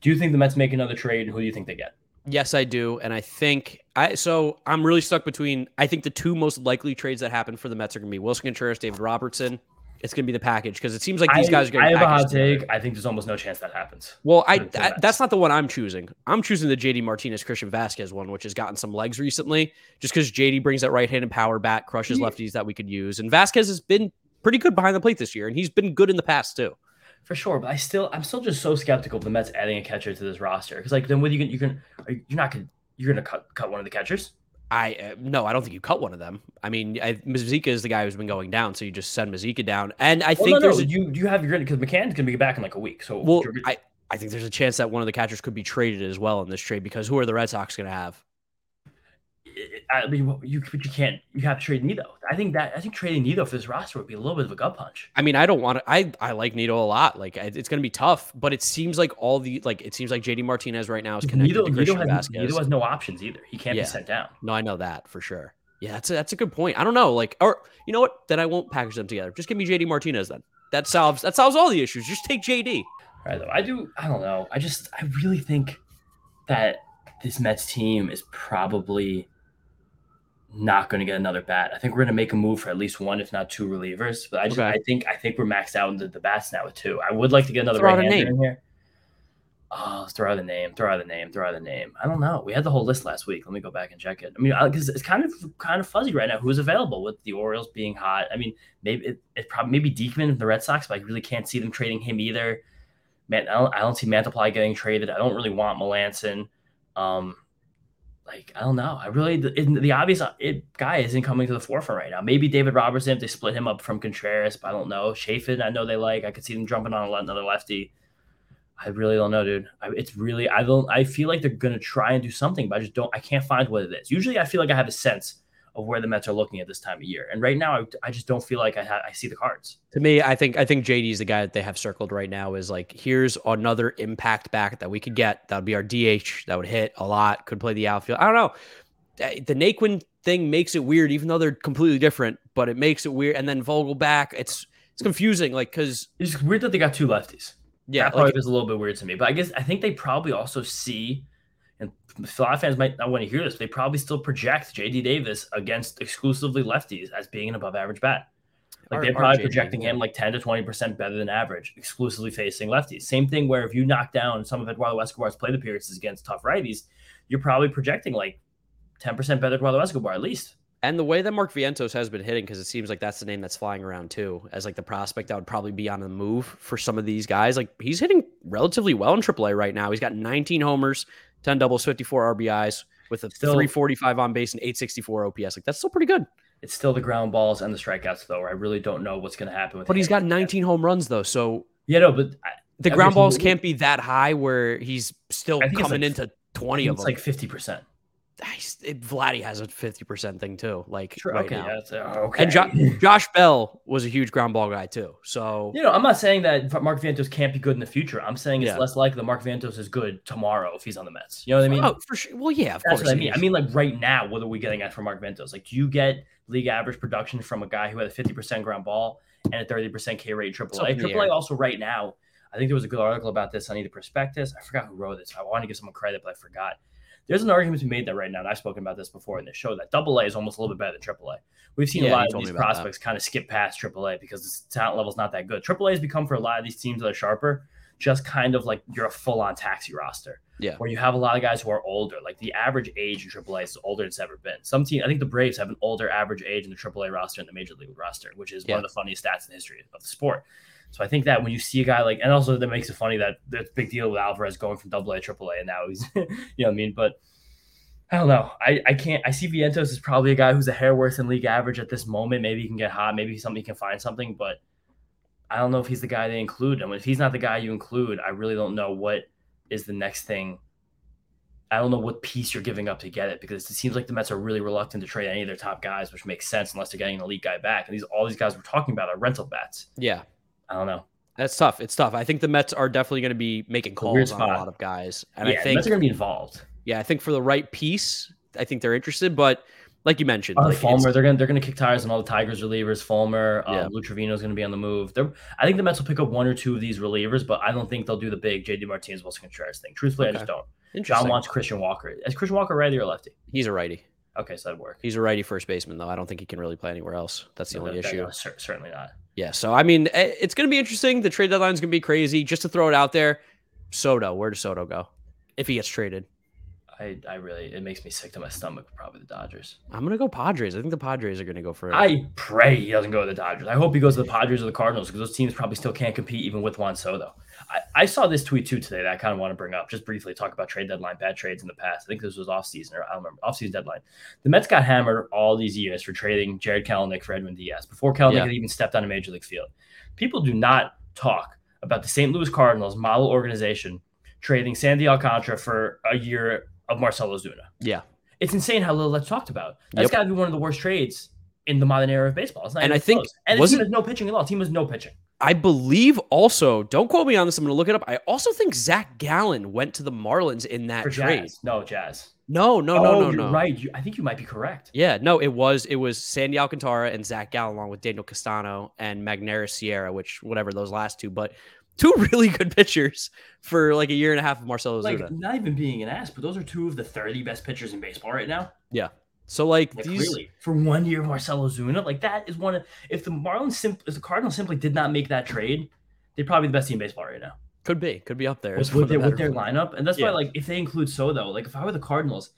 [SPEAKER 3] Do you think the Mets make another trade? Who do you think they get?
[SPEAKER 2] Yes, I do, and I think I. So I'm really stuck between. I think the two most likely trades that happen for the Mets are going to be Willson Contreras, David Robertson. It's going to be the package because it seems like these
[SPEAKER 3] I,
[SPEAKER 2] guys are going. To.
[SPEAKER 3] I have a hot take. I think there's almost no chance that happens.
[SPEAKER 2] Well, I, I that's not the one I'm choosing. I'm choosing the JD Martinez Christian Vasquez one, which has gotten some legs recently, just because JD brings that right-handed power bat, crushes lefties that we could use, and Vasquez has been pretty good behind the plate this year, and he's been good in the past too.
[SPEAKER 3] For sure, but I still, I'm still just so skeptical of the Mets adding a catcher to this roster because, like, then what you can, you can, you're not gonna, you're gonna cut cut one of the catchers.
[SPEAKER 2] I uh, no, I don't think you cut one of them. I mean, I, Mazeika is the guy who's been going down, so you just send Mazeika down. And I
[SPEAKER 3] well,
[SPEAKER 2] think
[SPEAKER 3] no,
[SPEAKER 2] there's
[SPEAKER 3] no,
[SPEAKER 2] a,
[SPEAKER 3] you you have your because McCann's gonna be back in like a week. So
[SPEAKER 2] well, I I think there's a chance that one of the catchers could be traded as well in this trade because who are the Red Sox going to have?
[SPEAKER 3] I mean, you but you can't. You have to trade Nido. I think that I think trading Nido for this roster would be a little bit of a gut punch.
[SPEAKER 2] I mean, I don't want to. I I like Nido a lot. Like it's going to be tough, but it seems like all the like it seems like JD Martinez right now is connected
[SPEAKER 3] Nido,
[SPEAKER 2] to Christian
[SPEAKER 3] Nido, has,
[SPEAKER 2] Vasquez.
[SPEAKER 3] Nido has no options either. He can't
[SPEAKER 2] Yeah.
[SPEAKER 3] be sent down.
[SPEAKER 2] No, I know that for sure. Yeah, that's a, that's a good point. I don't know, like, or you know what? Then I won't package them together. Just give me JD Martinez then. That solves that solves all the issues. Just take JD.
[SPEAKER 3] Right though, I do. I don't know. I just I really think that this Mets team is probably not going to get another bat. I think we're going to make a move for at least one, if not two relievers. But I just
[SPEAKER 2] Okay.
[SPEAKER 3] I think I think we're maxed out into the bats now with two. I would like to get another
[SPEAKER 2] Throw
[SPEAKER 3] right-hander in here. Oh, let's throw out a name. Throw out a name. Throw out a name. I don't know. We had the whole list last week. Let me go back and check it. I mean, because it's kind of kind of fuzzy right now. Who's available with the Orioles being hot? I mean, maybe it, it probably maybe Diekman of the Red Sox, but I really can't see them trading him either. Man, I don't, I don't see Mantiply getting traded. I don't really want Melancon. Um, like I don't know. I really the, the obvious uh, it, guy isn't coming to the forefront right now. Maybe David Robertson if they split him up from Contreras, but I don't know. Chafin, I know they like. I could see them jumping on another lefty. I really don't know, dude. I, it's really I don't. I feel like they're gonna try and do something, but I just don't. I can't find what it is. Usually, I feel like I have a sense of where the Mets are looking at this time of year, and right now, I, I just don't feel like I ha- I see the cards.
[SPEAKER 2] To me, I think I think JD is the guy that they have circled right now. Is like here's another impact back that we could get. That would be our DH. That would hit a lot. Could play the outfield. I don't know. Uh, The Naquin thing makes it weird, even though they're completely different. But it makes it weird. And then Vogelbach. It's it's confusing. Like because
[SPEAKER 3] It's weird that they got two lefties.
[SPEAKER 2] yeah,
[SPEAKER 3] that
[SPEAKER 2] like,
[SPEAKER 3] is a little bit weird to me. But I guess I think they probably also see, a lot of fans might not want to hear this. They probably still project JD Davis against exclusively lefties as being an above average bat. Like they're probably projecting him like 10 to 20% better than average, exclusively facing lefties. Same thing where if you knock down some of Eduardo Escobar's plate appearances against tough righties, you're probably projecting like 10% better than Eduardo Escobar at least.
[SPEAKER 2] And the way that Mark Vientos has been hitting, because it seems like that's the name that's flying around too, as like the prospect that would probably be on the move for some of these guys. Like he's hitting relatively well in AAA right now. He's got 19 homers, 10 doubles, 54 RBIs with a
[SPEAKER 3] Still-
[SPEAKER 2] 345 on base and 864 OPS. Like that's still pretty good.
[SPEAKER 3] It's still the ground balls and the strikeouts though. Where I really don't know what's going to happen with.
[SPEAKER 2] But he's got 19 home runs though, so
[SPEAKER 3] Yeah, no, but I,
[SPEAKER 2] the ground balls can't be that high where he's still
[SPEAKER 3] I think it's
[SPEAKER 2] coming
[SPEAKER 3] like-
[SPEAKER 2] into 20 of them.
[SPEAKER 3] it's like 50%.
[SPEAKER 2] Nice. It, Vladdy has a 50% thing too. Like
[SPEAKER 3] Sure,
[SPEAKER 2] right
[SPEAKER 3] okay,
[SPEAKER 2] now.
[SPEAKER 3] yeah, that's, uh, okay.
[SPEAKER 2] And jo- Josh Bell was a huge ground ball guy too. So
[SPEAKER 3] You know, I'm not saying that Mark Vientos can't be good in the future. I'm saying it's
[SPEAKER 2] Yeah.
[SPEAKER 3] less likely that Mark Vientos is good tomorrow if he's on the Mets. You know what I mean?
[SPEAKER 2] oh, for sure. Well, yeah, of
[SPEAKER 3] That's
[SPEAKER 2] course.
[SPEAKER 3] what I mean. I mean, like right now, what are we getting at from Mark Vientos? Like, do you get league average production from a guy who had a 50% ground ball and a 30% K rate in
[SPEAKER 2] It's up
[SPEAKER 3] AAA?
[SPEAKER 2] in
[SPEAKER 3] AAA
[SPEAKER 2] air.
[SPEAKER 3] also right now, I think there was a good article about this on either Prospectus. I forgot who wrote this. I want to give someone credit, but I forgot. There's an argument to be made that right now, and I've spoken about this before in this show, that double A is almost a little bit better than triple A. We've seen
[SPEAKER 2] Yeah,
[SPEAKER 3] a lot of these
[SPEAKER 2] about that.
[SPEAKER 3] prospects kind of skip past triple A because the talent level's not that good. Triple A has become for a lot of these teams that are sharper, just kind of like you're a full on taxi roster
[SPEAKER 2] Yeah.
[SPEAKER 3] where you have a lot of guys who are older. Like the average age in AAA is older than it's ever been. Some team, I think the Braves have an older average age in the AAA roster and the Major League roster, which is
[SPEAKER 2] Yeah.
[SPEAKER 3] one of the funniest stats in the history of the sport. So I think that when you see a guy like, and also that makes it funny that a big deal with Alvarez going from double AA Triple A, and now he's, you know what I mean? But I don't know. I, I can't. I see Vientos is probably a guy who's a hair worse than league average at this moment. Maybe he can get hot. Maybe somebody can find something, but I don't know if he's the guy they include. And if he's not the guy you include, I really don't know what is the next thing. I don't know what piece you're giving up to get it because it seems like the Mets are really reluctant to trade any of their top guys, which makes sense unless they're getting an elite guy back. And these all these guys we're talking about are rental bats.
[SPEAKER 2] Yeah.
[SPEAKER 3] I don't know.
[SPEAKER 2] That's tough. It's tough. I think the Mets are definitely going to be making calls on a lot of guys, and
[SPEAKER 3] yeah,
[SPEAKER 2] I think
[SPEAKER 3] Mets are going to be involved.
[SPEAKER 2] Yeah, I think for the right piece, I think they're interested. But like you mentioned,
[SPEAKER 3] uh,
[SPEAKER 2] like
[SPEAKER 3] Fulmer, they're gonna they're gonna kick tires on all the Tigers relievers. Fulmer, um,
[SPEAKER 2] Yeah.
[SPEAKER 3] Lou Trivino's gonna be on the move. They're, I think the Mets will pick up one or two of these relievers, but I don't think they'll do the big JD Martinez Willson Contreras thing. Truthfully, I just don't. John wants Christian Walker. Is Christian Walker righty or lefty?
[SPEAKER 2] He's a righty.
[SPEAKER 3] Okay, so that'd work.
[SPEAKER 2] He's a righty first baseman, though. I don't think he can really play anywhere else. That's the
[SPEAKER 3] No,
[SPEAKER 2] only
[SPEAKER 3] that- that-
[SPEAKER 2] issue.
[SPEAKER 3] no, cer- certainly not.
[SPEAKER 2] Yeah. So I mean, eh, it's going to be interesting. The trade deadline is going to be crazy. Just to throw it out there, Soto. Where does Soto go if he gets traded?
[SPEAKER 3] I, I really it makes me sick to my stomach. Probably the Dodgers.
[SPEAKER 2] I'm going to go Padres. I think the Padres are going to go for it.
[SPEAKER 3] I pray he doesn't go to the Dodgers. I hope he goes to the Padres or the Cardinals because those teams probably still can't compete even with Juan Soto. I, I saw this tweet too today that I kind of want to bring up just briefly talk about trade deadline, bad trades in the past. I think this was off season or I don't remember off season deadline. The Mets got hammered all these years for trading Jarred Kelenic for Edwin Diaz before Kelenic
[SPEAKER 2] Yeah.
[SPEAKER 3] had even stepped on a major league field. People do not talk about the St. Louis Cardinals model organization trading Sandy Alcantara for a year of Marcell Ozuna.
[SPEAKER 2] yeah.
[SPEAKER 3] It's insane how little that's talked about. That's
[SPEAKER 2] Yep.
[SPEAKER 3] got to be one of the worst trades in the modern era of baseball. It's not
[SPEAKER 2] And I think-
[SPEAKER 3] close. and the
[SPEAKER 2] wasn't-
[SPEAKER 3] team has no pitching at all. Team has no pitching.
[SPEAKER 2] I believe also, don't quote me on this. I'm going to look it up. I also think Zach Gallen went to the Marlins in that trade.
[SPEAKER 3] Jazz. No, Jazz.
[SPEAKER 2] No, no,
[SPEAKER 3] oh,
[SPEAKER 2] no, no,
[SPEAKER 3] you're
[SPEAKER 2] no.
[SPEAKER 3] right. You, I think you might be correct.
[SPEAKER 2] Yeah, no, it was it was Sandy Alcantara and Zach Gallen along with Daniel Castano and Magneuris Sierra, which whatever those last two, but two really good pitchers for like a year and a half of Marcelo
[SPEAKER 3] Like, not even being an ass, but those are two of the 30 best pitchers in baseball right now.
[SPEAKER 2] So like
[SPEAKER 3] Like,
[SPEAKER 2] these,
[SPEAKER 3] really, for one year of Marcell Ozuna, like that is one of. If the Marlins, sim- if the Cardinals simply did not make that trade, they'd probably be the best team in baseball right now.
[SPEAKER 2] could be could be up there.
[SPEAKER 3] with, with
[SPEAKER 2] the
[SPEAKER 3] their, with their
[SPEAKER 2] ones.
[SPEAKER 3] lineup. And that's
[SPEAKER 2] Yeah.
[SPEAKER 3] why, like, if they include Soto, like, if I were the Cardinals,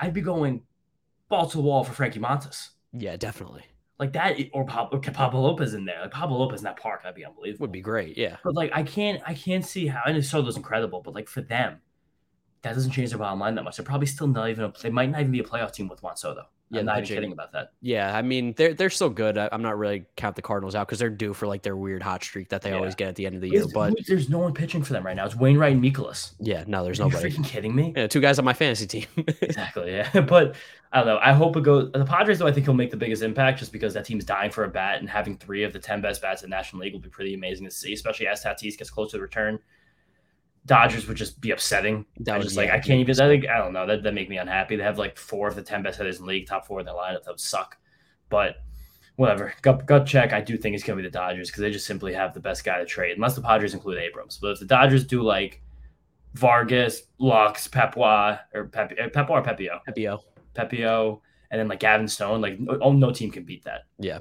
[SPEAKER 3] I'd be going ball to the wall for Frankie Montas.
[SPEAKER 2] Yeah, definitely
[SPEAKER 3] Like that, or, Pablo, or Pablo Lopez in there. Like Pablo Lopez in that park, that'd be unbelievable.
[SPEAKER 2] would be great. Yeah,
[SPEAKER 3] But like, I can't, I can't see how. And Soto's incredible, but like for them, that doesn't change their bottom line that much. They're probably still not even. A, they might not even be a playoff team with Juan Soto.
[SPEAKER 2] Yeah,
[SPEAKER 3] I'm not even kidding about that.
[SPEAKER 2] yeah. I mean, they're they're still good. I, I'm not really count the Cardinals out because they're due for like their weird hot streak that they
[SPEAKER 3] Yeah.
[SPEAKER 2] always get at the end of the year.
[SPEAKER 3] There's,
[SPEAKER 2] But
[SPEAKER 3] there's no one pitching for them right now. It's Wainwright and Mikolas.
[SPEAKER 2] yeah, no, there's
[SPEAKER 3] Are you
[SPEAKER 2] nobody.
[SPEAKER 3] freaking kidding me?
[SPEAKER 2] Yeah, two guys on my fantasy team.
[SPEAKER 3] Exactly. Yeah. But I don't know. I hope it goes. The Padres, though, I think he'll make the biggest impact just because that team's dying for a bat and having three of the 10 best bats in the National League will be pretty amazing to see, especially as Tatis gets closer to the return. Dodgers would just be upsetting.
[SPEAKER 2] That
[SPEAKER 3] I just like, I can't even, I think, I don't know. That, that make me unhappy. They have like four of the 10 best hitters in the league, top four in their lineup. That would suck. But whatever. Gut, gut check. I do think it's going to be the Dodgers because they just simply have the best guy to trade, unless the Padres include Abrams. But if the Dodgers do like Vargas, Lux, Pepois, or Pepe, Pepois or Pepio,
[SPEAKER 2] Pepio.
[SPEAKER 3] Pepio, and then like Gavin Stone, like no, oh, no team can beat that
[SPEAKER 2] Yeah.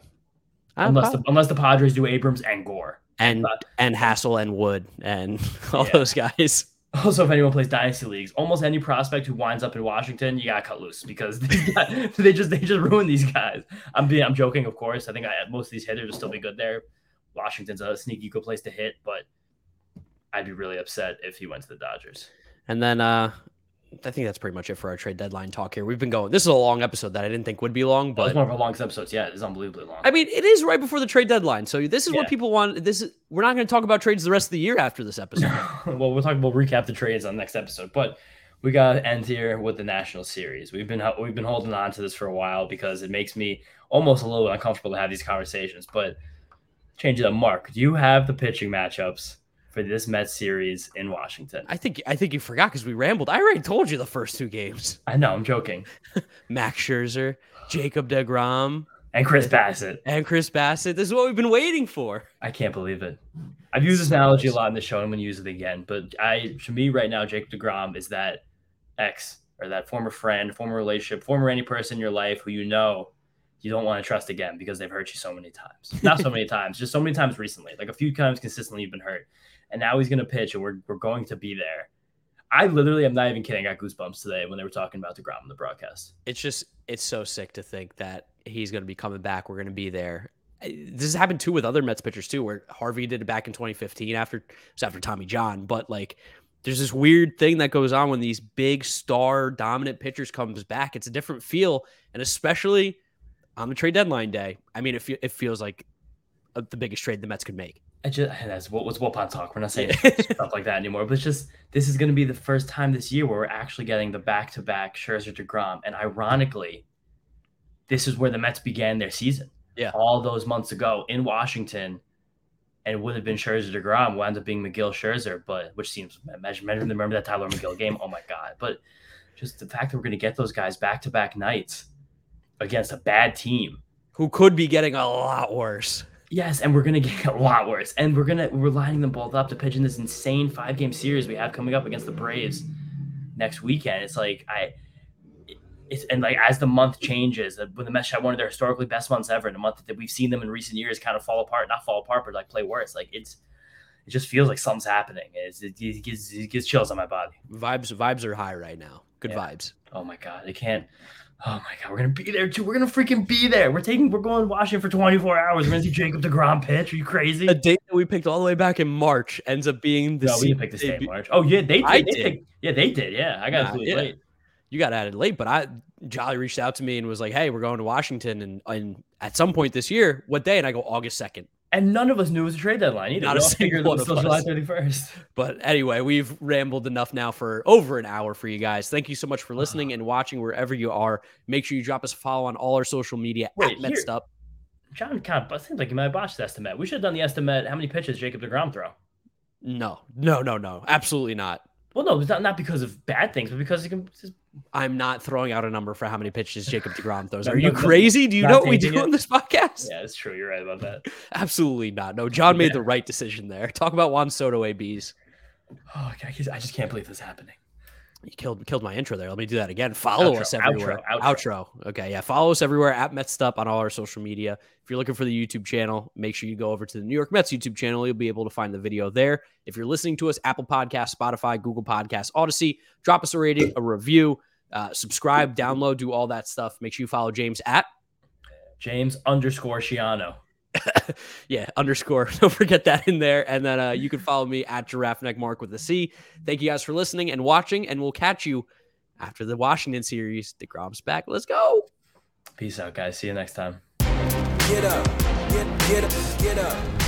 [SPEAKER 3] unless
[SPEAKER 2] Uh,
[SPEAKER 3] the, unless the Padres do Abrams and Gore.
[SPEAKER 2] And
[SPEAKER 3] but-
[SPEAKER 2] and Hassell and Wood and all
[SPEAKER 3] Yeah.
[SPEAKER 2] those guys.
[SPEAKER 3] Also, if anyone plays dynasty leagues, almost any prospect who winds up in Washington, you gotta cut loose because guys- they just they just ruin these guys. I'm being I'm joking, of course. I think I, most of these hitters will still be good there. Washington's a sneaky good place to hit, but I'd be really upset if he went to the Dodgers.
[SPEAKER 2] And then uh I think that's pretty much it for our trade deadline talk here. We've been going. This is a long episode that I didn't think would be long,
[SPEAKER 3] But it's one of our longest episodes. Yeah, it's unbelievably long.
[SPEAKER 2] I mean, it is right before the trade deadline. So this is
[SPEAKER 3] Yeah.
[SPEAKER 2] what people want. This is we're not going to talk about trades the rest of the year after this episode.
[SPEAKER 3] well, we'll talk. We'll recap the trades on the next episode, but we got to end here with the national series. We've been we've been holding on to this for a while because it makes me almost a little uncomfortable to have these conversations. But change it up, Mark. Do you have the pitching matchups for this Mets series in Washington?
[SPEAKER 2] I think I think you forgot because we rambled. I already told you the first two games.
[SPEAKER 3] I know I'm joking.
[SPEAKER 2] Max Scherzer, Jacob deGrom,
[SPEAKER 3] And Chris Bassitt.
[SPEAKER 2] and Chris Bassitt. This is what we've been waiting for.
[SPEAKER 3] I can't believe it. I've used this analogy a lot in the show. And I'm going to use it again. But I, to me, right now, Jacob deGrom is that ex or that former friend, former relationship, former any person in your life who you know you don't want to trust again because they've hurt you so many times. Not so many times, just so many times recently. Like a few times consistently, you've been hurt, and now he's going to pitch, and we're we're going to be there. I literally, I'm not even kidding. I got goosebumps today when they were talking about deGrom in the broadcast.
[SPEAKER 2] It's just it's so sick to think that he's going to be coming back. We're going to be there. This has happened too with other Mets pitchers too, where Harvey did it back in 2015 after it was after Tommy John. But like, there's this weird thing that goes on when these big star dominant pitchers comes back. It's a different feel, and especially on the trade deadline day. I mean, it fe- it feels like uh, the biggest trade the Mets could make.
[SPEAKER 3] I just that's what was Wopon talk. We're not saying stuff like that anymore. But it's just this is going to be the first time this year where we're actually getting the back-to-back Scherzer deGrom, and ironically, this is where the Mets began their season.
[SPEAKER 2] Yeah.
[SPEAKER 3] all those months ago in Washington, and it would have been Scherzer deGrom, wound up being Megill Scherzer, but which seems imagine, remember that Tylor Megill game? Oh my god! But just the fact that we're going to get those guys back to back nights against a bad team
[SPEAKER 2] who could be getting a lot worse.
[SPEAKER 3] Yes, and we're gonna get a lot worse, and we're gonna we're lining them both up to pitch in this insane five game series we have coming up against the Braves next weekend. It's like I it's, and like as the month changes, uh, when the Mets had one of their historically best months ever, in a month that we've seen them in recent years kind of fall apart, not fall apart, but like play worse. Like it's, it just feels like something's happening. It's, it, it, gives, it gives chills on my body.
[SPEAKER 2] Vibes, vibes are high right now. Good yeah. vibes.
[SPEAKER 3] Oh my god, they can't. Oh my god, we're gonna be there too. We're gonna freaking be there. We're taking, we're going to Washington for 24 hours. We're gonna see Jacob deGrom pitch. Are you crazy?
[SPEAKER 2] The date that we picked all the way back in March ends up being the.
[SPEAKER 3] No, we picked the same March. Oh yeah, they did. I they did. Picked, yeah, they did. Yeah, I got nah, yeah. late
[SPEAKER 2] you got added late, but I Jolly reached out to me and was like, "Hey, we're going to Washington and and at some point this year, what day?" And I go August second.
[SPEAKER 3] And none of us knew it was a trade deadline either.
[SPEAKER 2] Not we a single one of us. July 31st. But anyway, we've rambled enough now for over an hour for you guys. Thank you so much for listening and watching wherever you are. Make sure you drop us a follow on all our social media Wait, at Metsed Up.
[SPEAKER 3] John kind of seems like you might have botched the estimate. We should have done the estimate. How many pitches Jacob deGrom throw?
[SPEAKER 2] No, no, no, no, absolutely not.
[SPEAKER 3] Well, no, it's not, not because of bad things, but because he can. Just...
[SPEAKER 2] I'm not throwing out a number for how many pitches Jacob deGrom throws. Are you crazy? Do you know what we do it? on this podcast?
[SPEAKER 3] Yeah, it's true. You're right about that.
[SPEAKER 2] Absolutely not. No, John made the right decision there. Talk about Juan Soto ABs.
[SPEAKER 3] Oh, I just can't believe this is happening.
[SPEAKER 2] You killed killed my intro there. Let me do that again. Follow outro, us everywhere. Outro, outro. outro, Okay, yeah. Follow us everywhere at Mets Up on all our social media. If you're looking for the YouTube channel, make sure you go over to the New York Mets YouTube channel. You'll be able to find the video there. If you're listening to us, Apple Podcast, Spotify, Google Podcast, Audacy, drop us a rating, a review, uh, subscribe, download, do all that stuff. Make sure you follow James at
[SPEAKER 3] James underscore Schiano.
[SPEAKER 2] yeah, underscore. Don't forget that in there. And then uh, you can follow me at Giraffe Neck Mark with a C. Thank you guys for listening and watching, and we'll catch you after the Washington series. The deGrom's back. Let's go.
[SPEAKER 3] Peace out, guys. See you next time.
[SPEAKER 1] Get up, get, get up, get up.